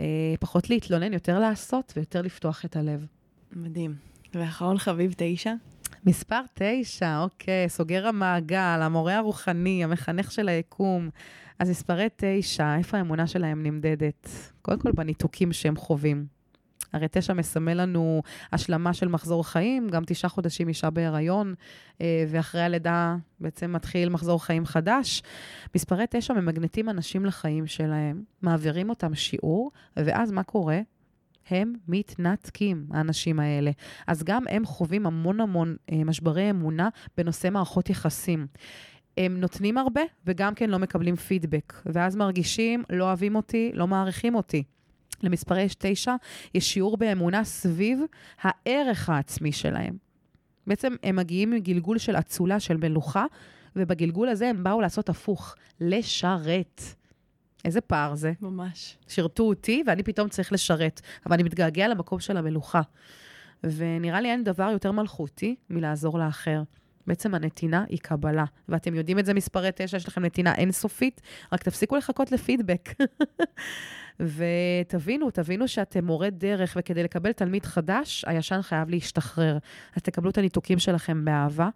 אה, פחות להתלונן, יותר לעשות ויותר לפתוח את הלב. מדהים. ואחרון חביב תשע? מספר תשע, אוקיי, סוגר המעגל, המורה הרוחני, המחנך של היקום. אז מספרי תשע, איפה האמונה שלהם נמדדת? קודם כל בניתוקים שהם חווים. הרי תשע מסמל לנו השלמה של מחזור חיים, גם תשעה חודשים אישה בהיריון, אה, ואחרי הלידה בעצם מתחיל מחזור חיים חדש. מספרי תשע ממגנטים אנשים לחיים שלהם, מעבירים אותם שיעור, ואז מה קורה? הם מתנתקים, האנשים האלה. אז גם הם חווים המון המון אה, משברי אמונה בנושא מערכות יחסים. הם נותנים הרבה וגם כן לא מקבלים פידבק, ואז מרגישים, לא אוהבים אותי, לא מעריכים אותי. למספרי יש תשע, יש שיעור באמונה סביב הערך העצמי שלהם. בעצם הם מגיעים מגלגול של אצולה, של מלוכה, ובגלגול הזה הם באו לעשות הפוך, לשרת. איזה פער זה. ממש. שירתו אותי, ואני פתאום צריך לשרת, אבל אני מתגעגע למקום של המלוכה. ונראה לי אין דבר יותר מלכותי מלעזור לאחר. בעצם הנתינה היא קבלה. ואתם יודעים את זה, מספרי תשע, יש לכם נתינה אינסופית, רק תפסיקו לחכות לפידבק. ותבינו, תבינו שאתם מורה דרך, וכדי לקבל תלמיד חדש, הישן חייב להשתחרר. אז תקבלו את הניתוקים שלכם באהבה,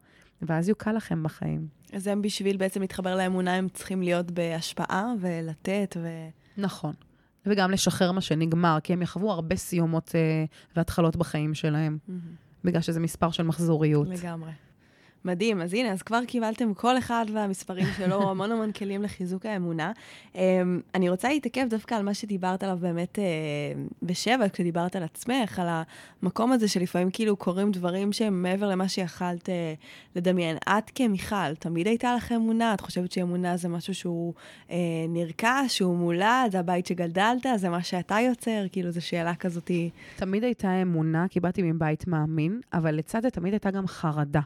ואז יוקל לכם בחיים. אז הם בשביל בעצם להתחבר לאמונה, הם צריכים להיות בהשפעה ולתת ו... נכון. וגם לשחרר מה שנגמר, כי הם יחוו הרבה סיומות אה, והתחלות בחיים שלהם, mm-hmm. בגלל שזה מספר של מחזוריות. לגמרי. מדהים, אז הנה, אז כבר קיבלתם כל אחד והמספרים שלו, המון המון כלים לחיזוק האמונה. Um, אני רוצה להתעכב דווקא על מה שדיברת עליו באמת uh, בשבע, כשדיברת על עצמך, על המקום הזה שלפעמים כאילו קורים דברים שהם מעבר למה שיכלת uh, לדמיין. את כמיכל, תמיד הייתה לך אמונה? את חושבת שאמונה זה משהו שהוא uh, נרכש, שהוא מולד, זה הבית שגדלת, זה מה שאתה יוצר? כאילו, זו שאלה כזאתי. תמיד הייתה אמונה, כי באתי מבית מאמין, אבל לצד זה תמיד הייתה גם חרדה.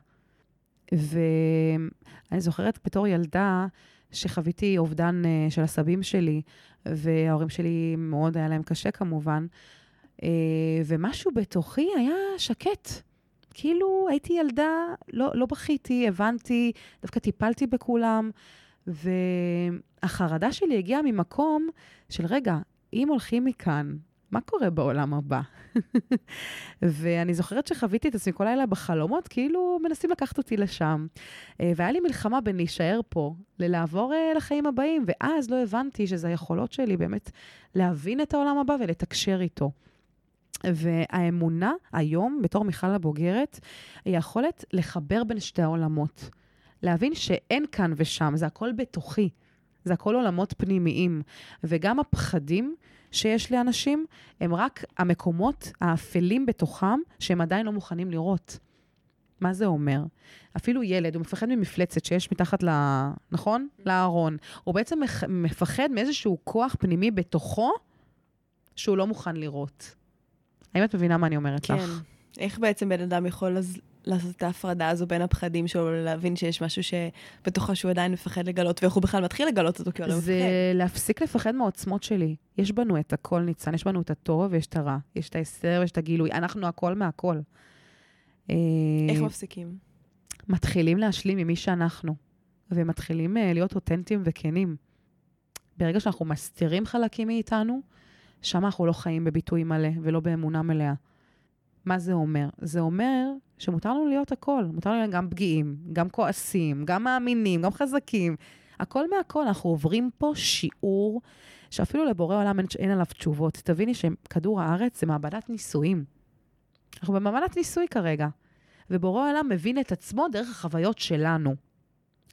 ואני זוכרת בתור ילדה שחוויתי אובדן uh, של הסבים שלי, וההורים שלי מאוד היה להם קשה כמובן, uh, ומשהו בתוכי היה שקט. כאילו הייתי ילדה, לא, לא בכיתי, הבנתי, דווקא טיפלתי בכולם, והחרדה שלי הגיעה ממקום של, רגע, אם הולכים מכאן מה קורה בעולם הבא? ואני זוכרת שחוויתי את עצמי כל לילה בחלומות, כאילו מנסים לקחת אותי לשם. אה, והיה לי מלחמה בין להישאר פה ללעבור אה, לחיים הבאים, ואז לא הבנתי שזה היכולות שלי באמת להבין את העולם הבא ולתקשר איתו. והאמונה היום, בתור מיכל הבוגרת, היא יכולת לחבר בין שתי העולמות. להבין שאין כאן ושם, זה הכל בתוכי. זה הכל עולמות פנימיים. וגם הפחדים שיש לאנשים, הם רק המקומות האפלים בתוכם, שהם עדיין לא מוכנים לראות. מה זה אומר? אפילו ילד, הוא מפחד ממפלצת שיש מתחת ל... נכון? לארון. הוא בעצם מפחד מאיזשהו כוח פנימי בתוכו, שהוא לא מוכן לראות. האם את מבינה מה אני אומרת כן. לך? כן. איך בעצם בן אדם יכול. לעשות את ההפרדה הזו בין הפחדים שלו, להבין שיש משהו שבתוכו שהוא עדיין מפחד לגלות, ואיך הוא בכלל מתחיל לגלות אותו, כי הוא הרי מפחד. זה להפסיק לפחד מהעוצמות שלי. יש בנו את הכל ניצן, יש בנו את הטוב ויש את הרע. יש את ההסתר ויש את הגילוי. אנחנו הכל מהכל. איך אה, מפסיקים? מתחילים להשלים עם מי שאנחנו, ומתחילים אה, להיות אותנטיים וכנים. ברגע שאנחנו מסתירים חלקים מאיתנו, שם אנחנו לא חיים בביטוי מלא ולא באמונה מלאה. מה זה אומר? זה אומר שמותר לנו להיות הכל. מותר לנו להיות גם פגיעים, גם כועסים, גם מאמינים, גם חזקים. הכל מהכל. אנחנו עוברים פה שיעור שאפילו לבורא עולם אין, אין עליו תשובות. תביני שכדור הארץ זה מעבדת ניסויים. אנחנו במעבדת ניסוי כרגע, ובורא עולם מבין את עצמו דרך החוויות שלנו.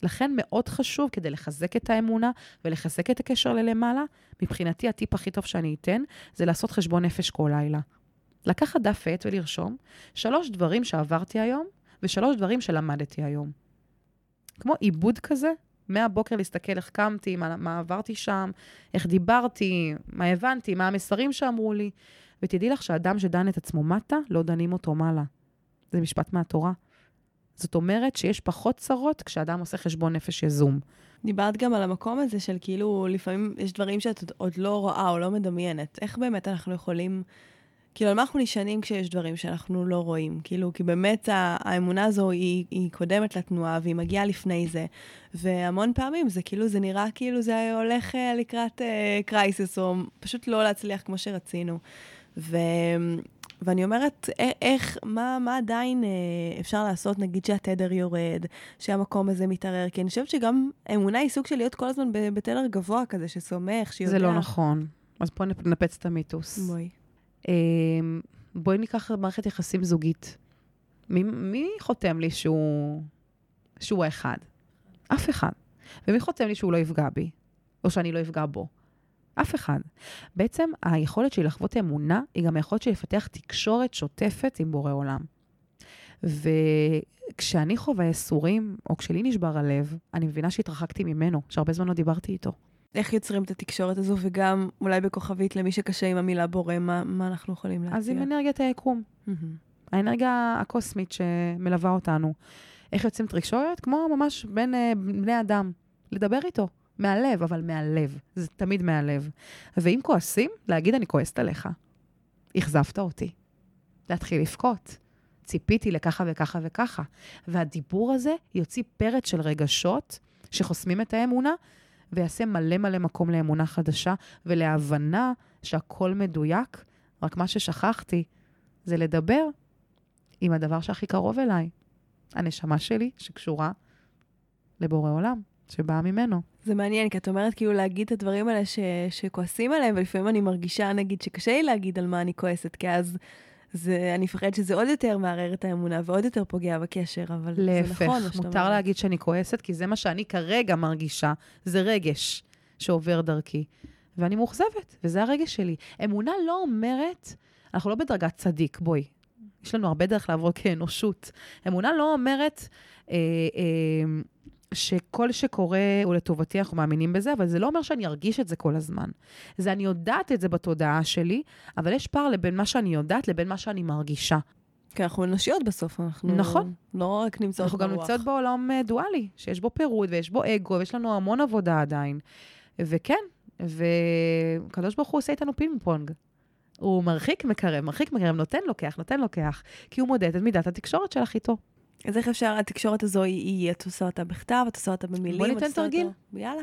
לכן מאוד חשוב, כדי לחזק את האמונה ולחזק את הקשר ללמעלה, מבחינתי הטיפ הכי טוב שאני אתן, זה לעשות חשבון נפש כל לילה. לקחת דף עט ולרשום שלוש דברים שעברתי היום ושלוש דברים שלמדתי היום. כמו עיבוד כזה, מהבוקר להסתכל איך קמתי, מה, מה עברתי שם, איך דיברתי, מה הבנתי, מה המסרים שאמרו לי. ותדעי לך שאדם שדן את עצמו מטה, לא דנים אותו מעלה. זה משפט מהתורה. זאת אומרת שיש פחות צרות כשאדם עושה חשבון נפש יזום. דיברת גם על המקום הזה של כאילו, לפעמים יש דברים שאת עוד לא רואה או לא מדמיינת. איך באמת אנחנו יכולים כאילו, על מה אנחנו נשענים כשיש דברים שאנחנו לא רואים? כאילו, כי באמת האמונה הזו היא, היא קודמת לתנועה והיא מגיעה לפני זה. והמון פעמים זה כאילו, זה נראה כאילו זה הולך uh, לקראת קרייסיס, uh, או פשוט לא להצליח כמו שרצינו. ו... ואני אומרת, איך, מה, מה עדיין אה, אפשר לעשות, נגיד שהתדר יורד, שהמקום הזה מתערער? כי אני חושבת שגם אמונה היא סוג של להיות כל הזמן בתדר גבוה כזה, שסומך, שיודע. זה לא נכון. אז בואי נפץ את המיתוס. בואי. אמ, בואי ניקח מערכת יחסים זוגית. מי, מי חותם לי שהוא, שהוא האחד? אף אחד. ומי חותם לי שהוא לא יפגע בי? או שאני לא אפגע בו? אף אחד. בעצם היכולת שלי לחוות אמונה היא גם היכולת שלי לפתח תקשורת שוטפת עם בורא עולם. וכשאני חווה ייסורים, או כשלי נשבר הלב, אני מבינה שהתרחקתי ממנו, שהרבה זמן לא דיברתי איתו. איך יוצרים את התקשורת הזו, וגם אולי בכוכבית למי שקשה עם המילה בורא, מה, מה אנחנו יכולים להציע? אז עם אנרגיית היקום. Mm-hmm. האנרגיה הקוסמית שמלווה אותנו. איך יוצאים את התקשורת? כמו ממש בין uh, בני אדם. לדבר איתו, מהלב, אבל מהלב. זה תמיד מהלב. ואם כועסים, להגיד, אני כועסת עליך. אכזבת אותי. להתחיל לבכות. ציפיתי לככה וככה וככה. והדיבור הזה יוציא פרץ של רגשות שחוסמים את האמונה, ויעשה מלא מלא מקום לאמונה חדשה ולהבנה שהכל מדויק, רק מה ששכחתי זה לדבר עם הדבר שהכי קרוב אליי, הנשמה שלי שקשורה לבורא עולם, שבאה ממנו. זה מעניין, כי את אומרת כאילו להגיד את הדברים האלה ש... שכועסים עליהם, ולפעמים אני מרגישה, נגיד, שקשה לי להגיד על מה אני כועסת, כי אז זה, אני מפחדת שזה עוד יותר מערער את האמונה ועוד יותר פוגע בקשר, אבל להפך, זה נכון. להפך, מותר להגיד שאני כועסת, כי זה מה שאני כרגע מרגישה, זה רגש שעובר דרכי. ואני מאוכזבת, וזה הרגש שלי. אמונה לא אומרת, אנחנו לא בדרגת צדיק, בואי. יש לנו הרבה דרך לעבוד כאנושות. אמונה לא אומרת, אה, אה, שכל שקורה הוא לטובתי, אנחנו מאמינים בזה, אבל זה לא אומר שאני ארגיש את זה כל הזמן. זה אני יודעת את זה בתודעה שלי, אבל יש פער לבין מה שאני יודעת לבין מה שאני מרגישה. כי אנחנו אנושיות בסוף, אנחנו נכון. לא רק נמצאות ברוח. אנחנו גם נמצאות בעולם אה, דואלי, שיש בו פירוד ויש בו אגו, ויש לנו המון עבודה עדיין. וכן, וקדוש ברוך הוא עושה איתנו פינג פונג. הוא מרחיק, מקרב, מרחיק, מקרב, נותן, לוקח, נותן, לוקח, כי הוא מודד את מידת התקשורת שלך איתו. אז איך אפשר, התקשורת הזו היא, את עושה אותה בכתב, את עושה אותה במילים? בוא ניתן תרגיל. יאללה.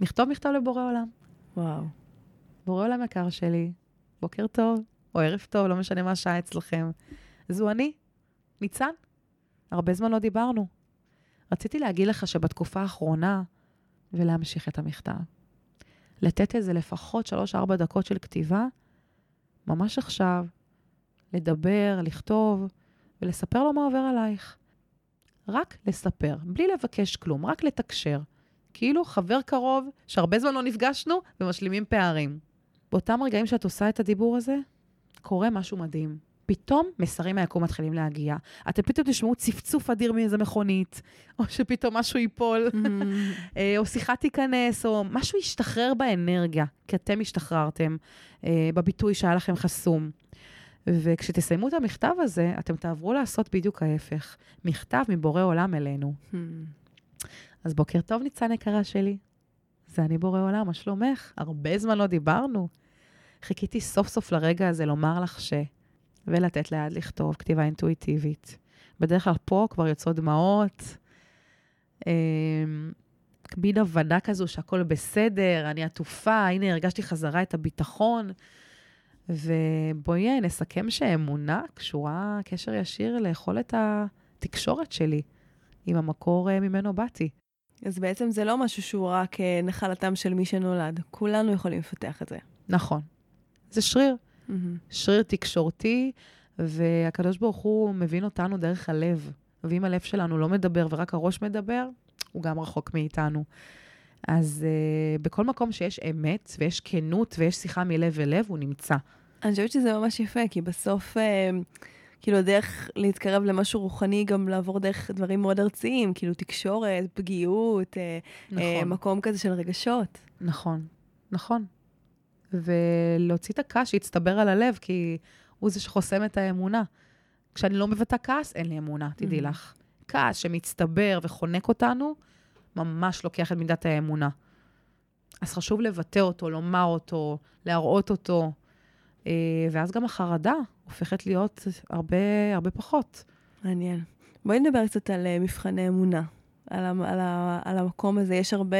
נכתוב מכתב לבורא עולם. וואו. בורא עולם יקר שלי, בוקר טוב, או ערב טוב, לא משנה מה השעה אצלכם. זו אני, ניצן. הרבה זמן לא דיברנו. רציתי להגיד לך שבתקופה האחרונה, ולהמשיך את המכתב. לתת איזה לפחות 3-4 דקות של כתיבה, ממש עכשיו, לדבר, לכתוב, ולספר לו מה עובר עלייך. רק לספר, בלי לבקש כלום, רק לתקשר. כאילו חבר קרוב, שהרבה זמן לא נפגשנו, ומשלימים פערים. באותם רגעים שאת עושה את הדיבור הזה, קורה משהו מדהים. פתאום מסרים מהיקום מתחילים להגיע. אתם פתאום תשמעו צפצוף אדיר מאיזה מכונית, או שפתאום משהו ייפול, אה, או שיחה תיכנס, או משהו ישתחרר באנרגיה, כי אתם השתחררתם אה, בביטוי שהיה לכם חסום. וכשתסיימו את המכתב הזה, אתם תעברו לעשות בדיוק ההפך. מכתב מבורא עולם אלינו. אז בוקר טוב, ניצן יקרה שלי. זה אני בורא עולם, מה שלומך? הרבה זמן לא דיברנו. חיכיתי סוף סוף לרגע הזה לומר לך ש... ולתת ליד לכתוב כתיבה אינטואיטיבית. בדרך כלל פה כבר יוצאות דמעות, אה, מין הבנה כזו שהכל בסדר, אני עטופה, הנה הרגשתי חזרה את הביטחון. ובואי נסכם שאמונה קשורה קשר ישיר ליכולת התקשורת שלי עם המקור אה, ממנו באתי. אז בעצם זה לא משהו שהוא רק אה, נחלתם של מי שנולד. כולנו יכולים לפתח את זה. נכון. זה שריר. Mm-hmm. שריר תקשורתי, והקדוש ברוך הוא מבין אותנו דרך הלב. ואם הלב שלנו לא מדבר ורק הראש מדבר, הוא גם רחוק מאיתנו. אז uh, בכל מקום שיש אמת ויש כנות ויש שיחה מלב אל לב, הוא נמצא. אני חושבת שזה ממש יפה, כי בסוף, uh, כאילו, הדרך להתקרב למשהו רוחני, גם לעבור דרך דברים מאוד ארציים, כאילו תקשורת, פגיעות, uh, נכון. uh, מקום כזה של רגשות. נכון, נכון. ולהוציא את הכעס שהצטבר על הלב, כי הוא זה שחוסם את האמונה. כשאני לא מבטא כעס, אין לי אמונה, תדעי mm-hmm. לך. כעס שמצטבר וחונק אותנו, ממש לוקח את מידת האמונה. אז חשוב לבטא אותו, לומר אותו, להראות אותו, אה, ואז גם החרדה הופכת להיות הרבה, הרבה פחות. מעניין. בואי נדבר קצת על אה, מבחני אמונה. על, ה, על, ה, על המקום הזה. יש הרבה,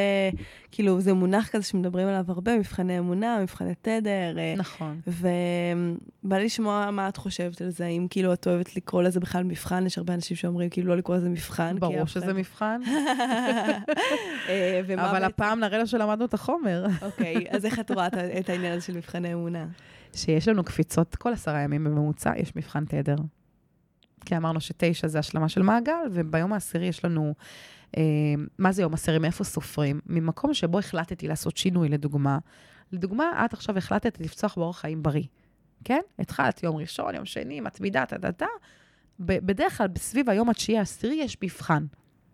כאילו, זה מונח כזה שמדברים עליו הרבה, מבחני אמונה, מבחני תדר. אה, נכון. ובא לי לשמוע מה את חושבת על זה, האם כאילו את אוהבת לקרוא לזה בכלל מבחן, יש הרבה אנשים שאומרים כאילו לא לקרוא לזה מבחן. ברור שזה מבחן. אה, אבל הפעם נראה לו שלמדנו את החומר. אוקיי, אז איך את רואה את העניין הזה של מבחני אמונה? שיש לנו קפיצות כל עשרה ימים בממוצע, יש מבחן תדר. כי אמרנו שתשע זה השלמה של מעגל, וביום העשירי יש לנו מה זה יום עשירי, מאיפה סופרים? ממקום שבו החלטתי לעשות שינוי, לדוגמה. לדוגמה, את עכשיו החלטת לפצוח באורח חיים בריא, כן? התחלת יום ראשון, יום שני, מתמידה, טה-טה-טה. בדרך כלל, בסביב היום התשיעי העשירי יש מבחן.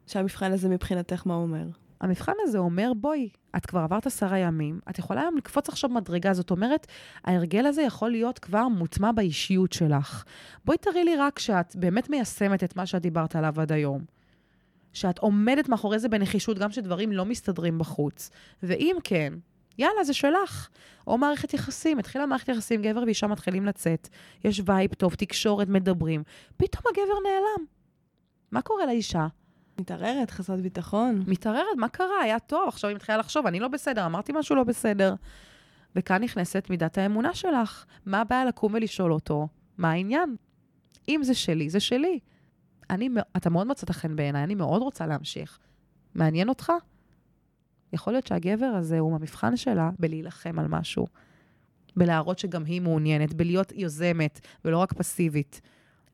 שהמבחן הזה מבחינתך, מה אומר? המבחן הזה אומר, בואי, את כבר עברת עשרה ימים, את יכולה היום לקפוץ עכשיו מדרגה. זאת אומרת, ההרגל הזה יכול להיות כבר מוטמע באישיות שלך. בואי תראי לי רק שאת באמת מיישמת את מה שאת דיברת עליו עד היום. שאת עומדת מאחורי זה בנחישות, גם כשדברים לא מסתדרים בחוץ. ואם כן, יאללה, זה שלך. או מערכת יחסים, התחילה מערכת יחסים, גבר ואישה מתחילים לצאת. יש וייב טוב, תקשורת, מדברים. פתאום הגבר נעלם. מה קורה לאישה? מתערערת, חסרת ביטחון. מתערערת, מה קרה? היה טוב, עכשיו היא מתחילה לחשוב, אני לא בסדר, אמרתי משהו לא בסדר. וכאן נכנסת מידת האמונה שלך. מה הבעיה לקום ולשאול אותו? מה העניין? אם זה שלי, זה שלי. אני, אתה מאוד מצאת חן בעיניי, אני מאוד רוצה להמשיך. מעניין אותך? יכול להיות שהגבר הזה הוא המבחן שלה בלהילחם על משהו. בלהראות שגם היא מעוניינת, בלהיות יוזמת ולא רק פסיבית.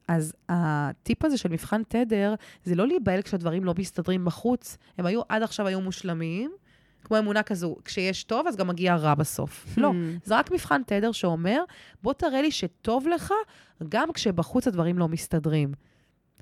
אז הטיפ הזה של מבחן תדר, זה לא להיבהל כשהדברים לא מסתדרים בחוץ. הם היו, עד עכשיו היו מושלמים, כמו אמונה כזו, כשיש טוב, אז גם מגיע רע בסוף. Hmm. לא, זה רק מבחן תדר שאומר, בוא תראה לי שטוב לך, גם כשבחוץ הדברים לא מסתדרים.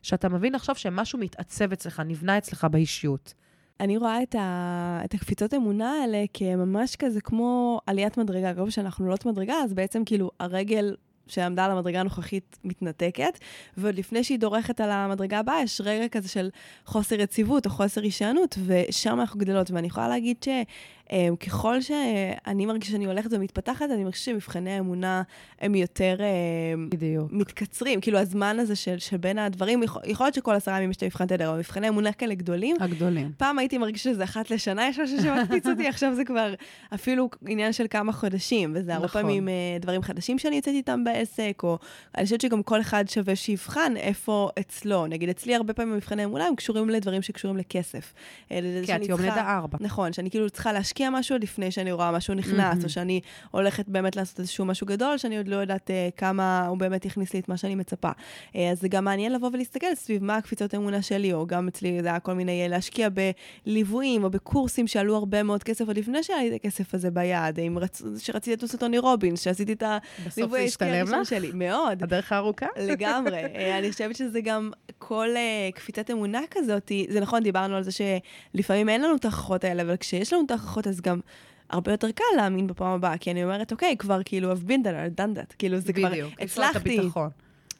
שאתה מבין עכשיו שמשהו מתעצב אצלך, נבנה אצלך באישיות. אני רואה את, ה... את הקפיצות אמונה האלה כממש כזה כמו עליית מדרגה. כל שאנחנו עולות מדרגה, אז בעצם כאילו הרגל שעמדה על המדרגה הנוכחית מתנתקת, ועוד לפני שהיא דורכת על המדרגה הבאה, יש רגע כזה של חוסר יציבות או חוסר הישענות, ושם אנחנו גדלות. ואני יכולה להגיד ש... אמ, ככל שאני מרגישה שאני הולכת ומתפתחת, אני מרגישה שמבחני האמונה הם יותר אמ, בדיוק. מתקצרים. כאילו, הזמן הזה של, של בין הדברים, יכול, יכול להיות שכל עשרה ימים יש את המבחן תדר, אבל מבחני אמונה כאלה גדולים. הגדולים. פעם הייתי מרגישה שזה אחת לשנה, יש משהו שמקפיץ אותי, עכשיו זה כבר אפילו עניין של כמה חודשים, וזה הרבה נכון. פעמים אה, דברים חדשים שאני יוצאת איתם בעסק, או אני חושבת שגם כל אחד שווה שיבחן איפה אצלו. נגיד, אצלי הרבה פעמים מבחני אמונה הם קשורים לדברים שקשורים לכסף. אה, כי את יום לידה ארבע. נכון, שאני כאילו צריכה להשקיע. להשקיע משהו לפני שאני רואה משהו נכנס, או שאני הולכת באמת לעשות איזשהו משהו גדול, שאני עוד לא יודעת uh, כמה הוא באמת יכניס לי את מה שאני מצפה. Uh, אז זה גם מעניין לבוא ולהסתכל סביב מה הקפיצות אמונה שלי, או גם אצלי זה היה כל מיני, להשקיע בליוויים או בקורסים שעלו הרבה מאוד כסף עוד לפני שהיה לי את הכסף הזה ביד, רצ... שרציתי לטוס לטוני רובינס, שעשיתי את הליווי העסקי הראשון שלי. מאוד. הדרך הארוכה? לגמרי. אני חושבת שזה גם כל uh, קפיצת אמונה כזאת, זה נכון, דיברנו על זה שלפעמים אין לנו את ההוכחות האלה, אבל כשיש לנו את ההוכחות, אז גם הרבה יותר קל להאמין בפעם הבאה, כי אני אומרת, אוקיי, כבר כאילו, I've been there, I've done that, כאילו, זה כבר, הצלחתי.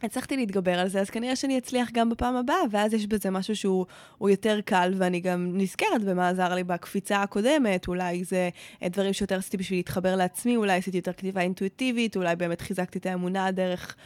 הצלחתי להתגבר על זה, אז כנראה שאני אצליח גם בפעם הבאה, ואז יש בזה משהו שהוא יותר קל, ואני גם נזכרת במה עזר לי בקפיצה הקודמת, אולי זה דברים שיותר עשיתי בשביל להתחבר לעצמי, אולי עשיתי יותר כתיבה אינטואיטיבית, אולי באמת חיזקתי את האמונה דרך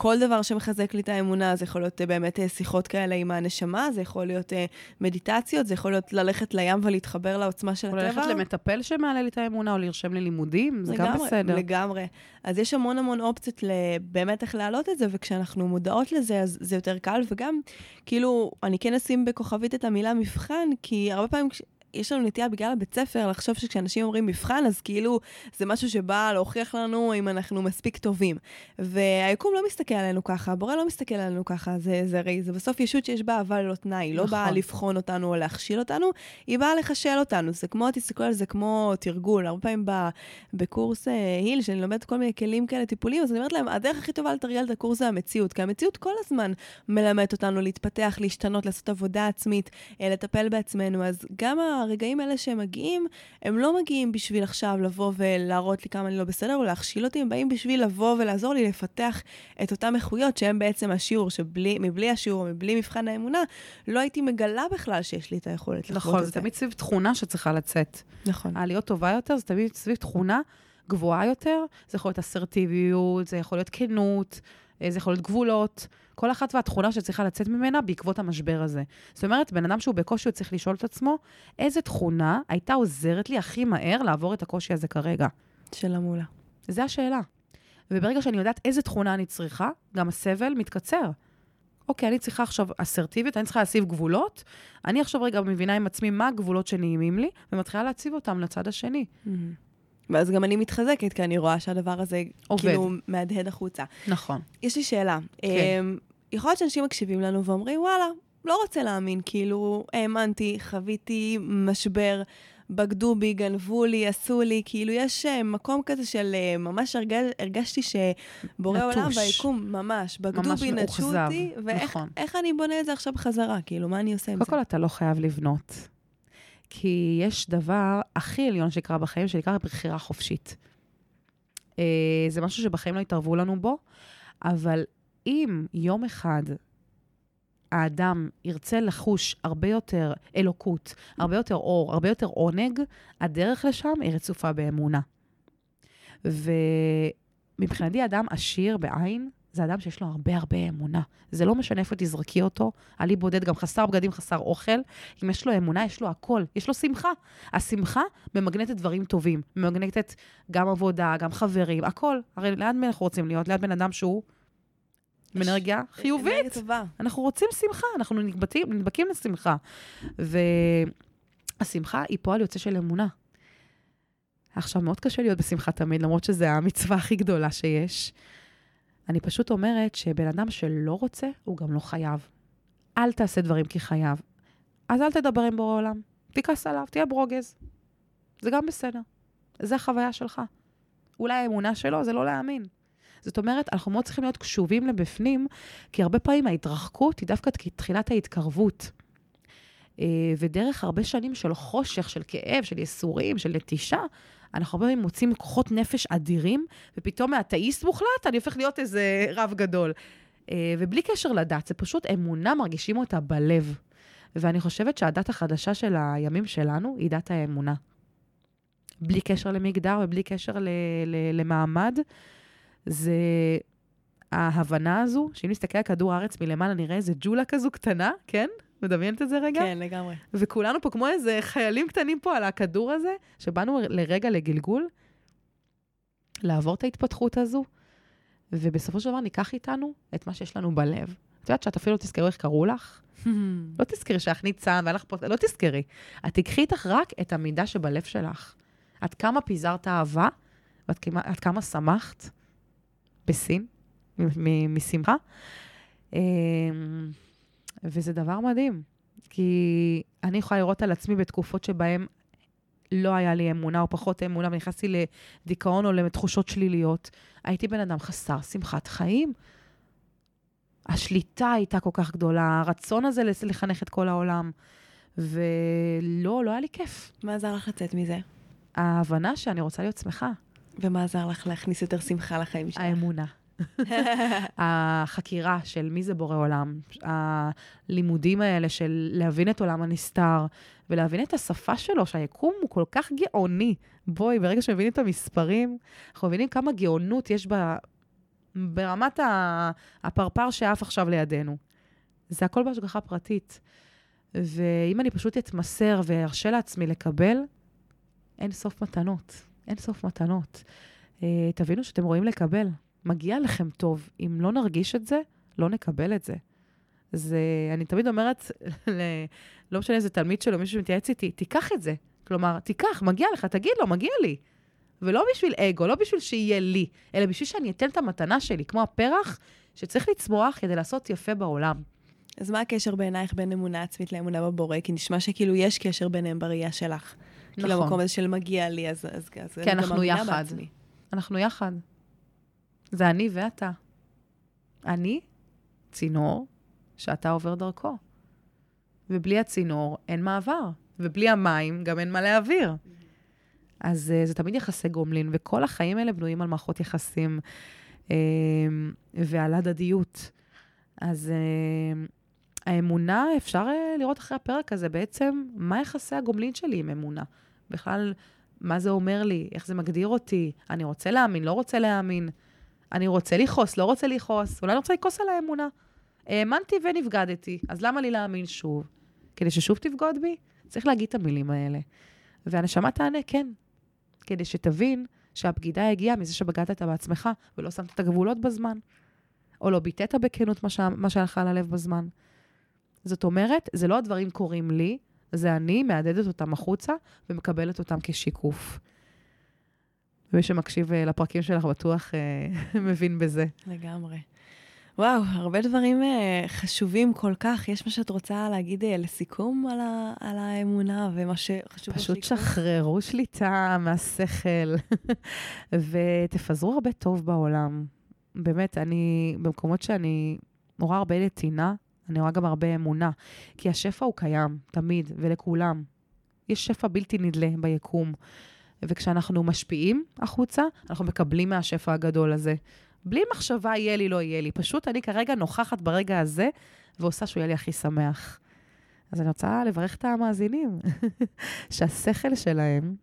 כל דבר שמחזק לי את האמונה, זה יכול להיות אה, באמת אה, שיחות כאלה עם הנשמה, זה יכול להיות אה, מדיטציות, זה יכול להיות ללכת לים ולהתחבר לעוצמה של הטבע. או ללכת למטפל שמעלה לי את האמונה, או לרשם לי לימודים, זה לגמרי, גם בסדר. לגמרי. אז יש המון המון אופציות באמת איך להעלות את זה, וכשאנחנו מודעות לזה, אז זה יותר קל, וגם, כאילו, אני כן אשים בכוכבית את המילה מבחן, כי הרבה פעמים... יש לנו נטייה בגלל הבית ספר לחשוב שכשאנשים אומרים מבחן, אז כאילו זה משהו שבא להוכיח לנו אם אנחנו מספיק טובים. והיקום לא מסתכל עלינו ככה, הבורא לא מסתכל עלינו ככה, זה, זה הרי, זה בסוף ישות שיש בה אהבה ללא תנאי, היא לא נכון. באה לבחון אותנו או להכשיל אותנו, היא באה לחשל אותנו. זה כמו, תסתכלו על זה כמו תרגול. הרבה פעמים ב, בקורס uh, היל, שאני לומדת כל מיני כלים כאלה טיפוליים, אז אני אומרת להם, הדרך הכי טובה לתרגל את הקורס זה המציאות, כי המציאות כל הזמן מלמדת אותנו להתפתח, להשתנות, לעשות עבודה עצמית, uh, לטפל בעצמנו. אז גם הרגעים האלה שהם מגיעים, הם לא מגיעים בשביל עכשיו לבוא ולהראות לי כמה אני לא בסדר, או להכשיל אותי, הם באים בשביל לבוא ולעזור לי לפתח את אותן איכויות שהם בעצם השיעור, שמבלי השיעור, מבלי מבחן האמונה, לא הייתי מגלה בכלל שיש לי את היכולת לחוות נכון, את זה. נכון, זה תמיד סביב תכונה שצריכה לצאת. נכון. העליות טובה יותר, זה תמיד סביב תכונה גבוהה יותר, זה יכול להיות אסרטיביות, זה יכול להיות כנות, זה יכול להיות גבולות. כל אחת והתכונה שצריכה לצאת ממנה בעקבות המשבר הזה. זאת אומרת, בן אדם שהוא בקושי, הוא צריך לשאול את עצמו, איזה תכונה הייתה עוזרת לי הכי מהר לעבור את הקושי הזה כרגע? של המולה. זו השאלה. וברגע שאני יודעת איזה תכונה אני צריכה, גם הסבל מתקצר. אוקיי, אני צריכה עכשיו אסרטיבית, אני צריכה להציב גבולות. אני עכשיו רגע מבינה עם עצמי מה הגבולות שנעימים לי, ומתחילה להציב אותם לצד השני. Mm-hmm. ואז גם אני מתחזקת, כי אני רואה שהדבר הזה עובד. כאילו מהדהד החוצה. נכון. יש לי שאלה. כן. אמ, יכול להיות שאנשים מקשיבים לנו ואומרים, וואלה, לא רוצה להאמין, כאילו, האמנתי, חוויתי משבר, בגדו בי, גנבו לי, עשו לי, כאילו, יש uh, מקום כזה של uh, ממש הרגש, הרגשתי שבורא נטוש. עולם והיקום, ממש, בגדו בי, נטשו אותי, ואיך נכון. אני בונה את זה עכשיו בחזרה, כאילו, מה אני עושה עם זה? קודם כל, אתה לא חייב לבנות. כי יש דבר הכי עליון שקרה בחיים, שנקרא בחירה חופשית. Uh, זה משהו שבחיים לא התערבו לנו בו, אבל אם יום אחד האדם ירצה לחוש הרבה יותר אלוקות, הרבה יותר אור, הרבה יותר עונג, הדרך לשם היא רצופה באמונה. ומבחינתי אדם עשיר בעין, זה אדם שיש לו הרבה הרבה אמונה. זה לא משנה איפה תזרקי אותו, עלי בודד, גם חסר בגדים, חסר אוכל. אם יש לו אמונה, יש לו הכל, יש לו שמחה. השמחה ממגנטת דברים טובים, ממגנטת גם עבודה, גם חברים, הכל. הרי ליד מי אנחנו רוצים להיות? ליד בן אדם שהוא עם אנרגיה חיובית. אנרגיה טובה. אנחנו רוצים שמחה, אנחנו נדבקים, נדבקים לשמחה. והשמחה היא פועל יוצא של אמונה. עכשיו, מאוד קשה להיות בשמחה תמיד, למרות שזו המצווה הכי גדולה שיש. אני פשוט אומרת שבן אדם שלא רוצה, הוא גם לא חייב. אל תעשה דברים כי חייב. אז אל תדבר עם בורא עולם. תיכנס עליו, תהיה ברוגז. זה גם בסדר. זה החוויה שלך. אולי האמונה שלו זה לא להאמין. זאת אומרת, אנחנו מאוד צריכים להיות קשובים לבפנים, כי הרבה פעמים ההתרחקות היא דווקא תחילת ההתקרבות. אה, ודרך הרבה שנים של חושך, של כאב, של ייסורים, של נטישה, אנחנו הרבה פעמים מוצאים כוחות נפש אדירים, ופתאום מהאתאיסט מוחלט אני הופך להיות איזה רב גדול. אה, ובלי קשר לדת, זה פשוט אמונה, מרגישים אותה בלב. ואני חושבת שהדת החדשה של הימים שלנו היא דת האמונה. בלי קשר למגדר ובלי קשר ל- ל- למעמד. זה ההבנה הזו, שאם נסתכל על כדור הארץ מלמעלה, נראה איזה ג'ולה כזו קטנה, כן? מדמיינת את זה רגע? כן, לגמרי. וכולנו פה כמו איזה חיילים קטנים פה על הכדור הזה, שבאנו לרגע לגלגול, לעבור את ההתפתחות הזו, ובסופו של דבר ניקח איתנו את מה שיש לנו בלב. את יודעת שאת אפילו לא תזכרי איך קראו לך? לא תזכרי שאך ניצן והיה לך פה, לא תזכרי. את תיקחי איתך רק את המידה שבלב שלך. עד כמה פיזרת אהבה, ועד כמה, שמחת בסין, משמחה. וזה דבר מדהים, כי אני יכולה לראות על עצמי בתקופות שבהן לא היה לי אמונה או פחות אמונה, ונכנסתי לדיכאון או לתחושות שליליות. הייתי בן אדם חסר שמחת חיים. השליטה הייתה כל כך גדולה, הרצון הזה לחנך את כל העולם. ולא, לא היה לי כיף. מה עזר לך לצאת מזה? ההבנה שאני רוצה להיות שמחה. ומה עזר לך להכניס יותר שמחה לחיים שלך? האמונה. החקירה של מי זה בורא עולם, הלימודים האלה של להבין את עולם הנסתר, ולהבין את השפה שלו, שהיקום הוא כל כך גאוני. בואי, ברגע שמבינים את המספרים, אנחנו מבינים כמה גאונות יש ב... ברמת הפרפר שעף עכשיו לידינו. זה הכל בהשגחה פרטית. ואם אני פשוט אתמסר וארשה לעצמי לקבל, אין סוף מתנות. אין סוף מתנות. Uh, תבינו שאתם רואים לקבל. מגיע לכם טוב. אם לא נרגיש את זה, לא נקבל את זה. זה, אני תמיד אומרת, ל, לא משנה איזה תלמיד שלו, מישהו שמתייעץ איתי, תיקח את זה. כלומר, תיקח, מגיע לך, תגיד לו, מגיע לי. ולא בשביל אגו, לא בשביל שיהיה לי, אלא בשביל שאני אתן את המתנה שלי, כמו הפרח שצריך לצמוח כדי לעשות יפה בעולם. אז מה הקשר בעינייך בין אמונה עצמית לאמונה בבורא? כי נשמע שכאילו יש קשר ביניהם בראייה שלך. כאילו, נכון. כאילו המקום הזה של מגיע לי, אז, אז, אז כן, אנחנו יחד. בעצמי. אנחנו יחד. זה אני ואתה. אני, צינור, שאתה עובר דרכו. ובלי הצינור אין מעבר, ובלי המים גם אין מה להעביר. אז uh, זה תמיד יחסי גומלין, וכל החיים האלה בנויים על מערכות יחסים uh, ועל הדדיות. אז uh, האמונה, אפשר uh, לראות אחרי הפרק הזה בעצם מה יחסי הגומלין שלי עם אמונה. בכלל, מה זה אומר לי, איך זה מגדיר אותי, אני רוצה להאמין, לא רוצה להאמין, אני רוצה לכעוס, לא רוצה לכעוס, אולי אני רוצה לכעוס על האמונה. האמנתי ונבגדתי, אז למה לי להאמין שוב? כדי ששוב תבגוד בי? צריך להגיד את המילים האלה. והנשמה תענה כן, כדי שתבין שהבגידה הגיעה מזה שבגדת בעצמך ולא שמת את הגבולות בזמן, או לא ביטאת בכנות מה שהלך על הלב בזמן. זאת אומרת, זה לא הדברים קורים לי, זה אני מהדהדת אותם החוצה ומקבלת אותם כשיקוף. ומי שמקשיב אה, לפרקים שלך בטוח אה, מבין בזה. לגמרי. וואו, הרבה דברים uh, חשובים כל כך. יש מה שאת רוצה להגיד לסיכום על, ה, על האמונה ומה שחשוב פשוט? שחררו שליטה מהשכל ותפזרו הרבה טוב בעולם. באמת, אני, במקומות שאני רואה הרבה נתינה, אני רואה גם הרבה אמונה. כי השפע הוא קיים, תמיד, ולכולם. יש שפע בלתי נדלה ביקום. וכשאנחנו משפיעים החוצה, אנחנו מקבלים מהשפע הגדול הזה. בלי מחשבה יהיה לי, לא יהיה לי. פשוט אני כרגע נוכחת ברגע הזה, ועושה שהוא יהיה לי הכי שמח. אז אני רוצה לברך את המאזינים, שהשכל שלהם,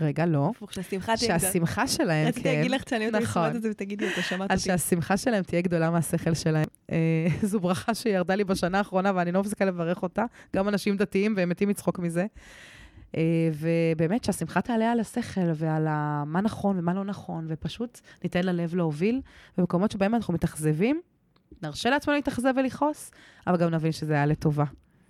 רגע, לא. שהשמחה תהיה גדולה. שהשמחה שלהם, כן. רציתי להגיד לך, תשאלי אותי נכון. את זה ותגידי, אתה שמעת אותי. אז שהשמחה שלהם תהיה גדולה מהשכל שלהם. אה, זו ברכה שירדה לי בשנה האחרונה, ואני לא מפסיקה לברך אותה. גם אנשים דתיים, והם מתים מצחוק מזה. אה, ובאמת שהשמחה תעלה על השכל ועל מה נכון ומה לא נכון, ופשוט ניתן ללב להוביל. במקומות שבהם אנחנו מתאכזבים, נרשה לעצמנו להתאכזב ולכעוס, אבל גם נבין שזה היה לטובה.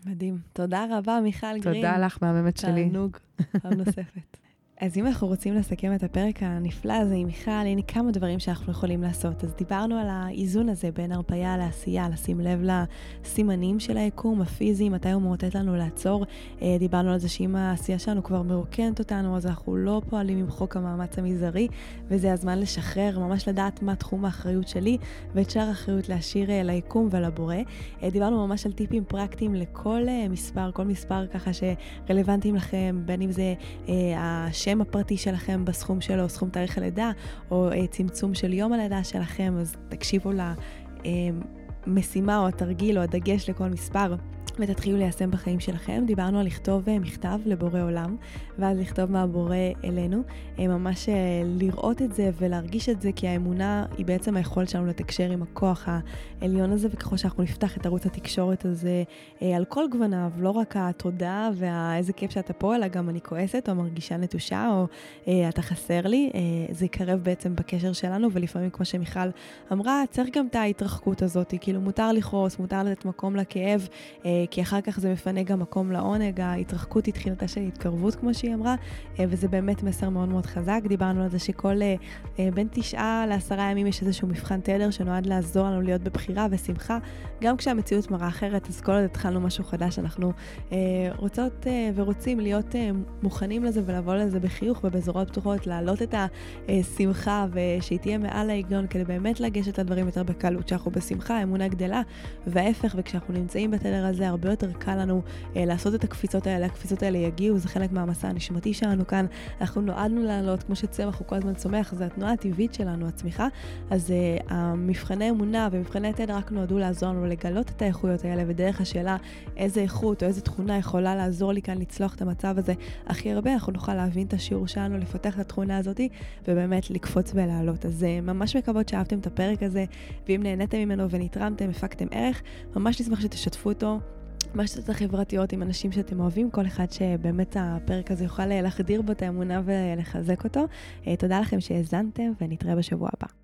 מדהים. תודה רבה, מיכל גרין. תודה לך, מהממת שלי. תענוג, פעם נוספת. אז אם אנחנו רוצים לסכם את הפרק הנפלא הזה עם מיכל, הנה כמה דברים שאנחנו יכולים לעשות. אז דיברנו על האיזון הזה בין הרפאיה לעשייה, לשים לב לסימנים של היקום הפיזי, מתי הוא מאותת לנו לעצור. אה, דיברנו על זה שאם העשייה שלנו כבר מרוקנת אותנו, אז אנחנו לא פועלים עם חוק המאמץ המזערי, וזה הזמן לשחרר, ממש לדעת מה תחום האחריות שלי, ואת שאר האחריות להשאיר אה, ליקום ולבורא. אה, דיברנו ממש על טיפים פרקטיים לכל מספר, כל מספר ככה שרלוונטיים לכם, בין אם זה השם הפרטי שלכם בסכום שלו, סכום תאריך הלידה, או אה, צמצום של יום הלידה שלכם, אז תקשיבו למשימה אה, או התרגיל או הדגש לכל מספר. ותתחילו ליישם בחיים שלכם. דיברנו על לכתוב אה, מכתב לבורא עולם, ואז לכתוב מהבורא אלינו. אה, ממש אה, לראות את זה ולהרגיש את זה, כי האמונה היא בעצם היכולת שלנו לתקשר עם הכוח העליון הזה, וככל שאנחנו נפתח את ערוץ התקשורת הזה על כל גווניו, לא רק התודה ואיזה כיף שאתה פה, אלא גם אני כועסת או מרגישה נטושה, או אתה חסר לי, זה יקרב בעצם בקשר שלנו, ולפעמים, כמו שמיכל אמרה, צריך גם את ההתרחקות הזאת, כאילו מותר לכעוס, מותר לתת מקום לכאב. כי אחר כך זה מפנה גם מקום לעונג, ההתרחקות היא תחילתה של התקרבות, כמו שהיא אמרה, וזה באמת מסר מאוד מאוד חזק. דיברנו על זה שכל בין תשעה לעשרה ימים יש איזשהו מבחן תדר שנועד לעזור לנו להיות בבחירה ושמחה. גם כשהמציאות מראה אחרת, אז כל עוד התחלנו משהו חדש, אנחנו רוצות ורוצים להיות מוכנים לזה ולבוא לזה בחיוך ובזרועות פתוחות, להעלות את השמחה ושהיא תהיה מעל ההיגיון כדי באמת לגשת לדברים יותר בקלות, שאנחנו בשמחה, האמונה גדלה, וההפך, וכשאנחנו נמצאים בתדר הזה, הרבה יותר קל לנו אה, לעשות את הקפיצות האלה, הקפיצות האלה יגיעו, זה חלק מהמסע הנשמתי שלנו כאן, אנחנו נועדנו לעלות, כמו שצמח הוא כל הזמן צומח, זו התנועה הטבעית שלנו, הצמיחה, אז אה, המבחני אמונה ומבחני תדר רק נועדו לעזור לנו לגלות את האיכויות האלה, ודרך השאלה איזה איכות או איזה תכונה יכולה לעזור לי כאן לצלוח את המצב הזה הכי הרבה, אנחנו נוכל להבין את השיעור שלנו, לפתח את התכונה הזאת, ובאמת לקפוץ ולעלות. אז אה, ממש מקוות שאהבתם את הפרק הזה, ואם נהניתם ממנו ונתרמתם, הפקתם ערך, ממש נשמח שתשתפו אותו. ברשתות החברתיות עם אנשים שאתם אוהבים, כל אחד שבאמת הפרק הזה יוכל להחדיר בו את האמונה ולחזק אותו. אה, תודה לכם שהאזנתם, ונתראה בשבוע הבא.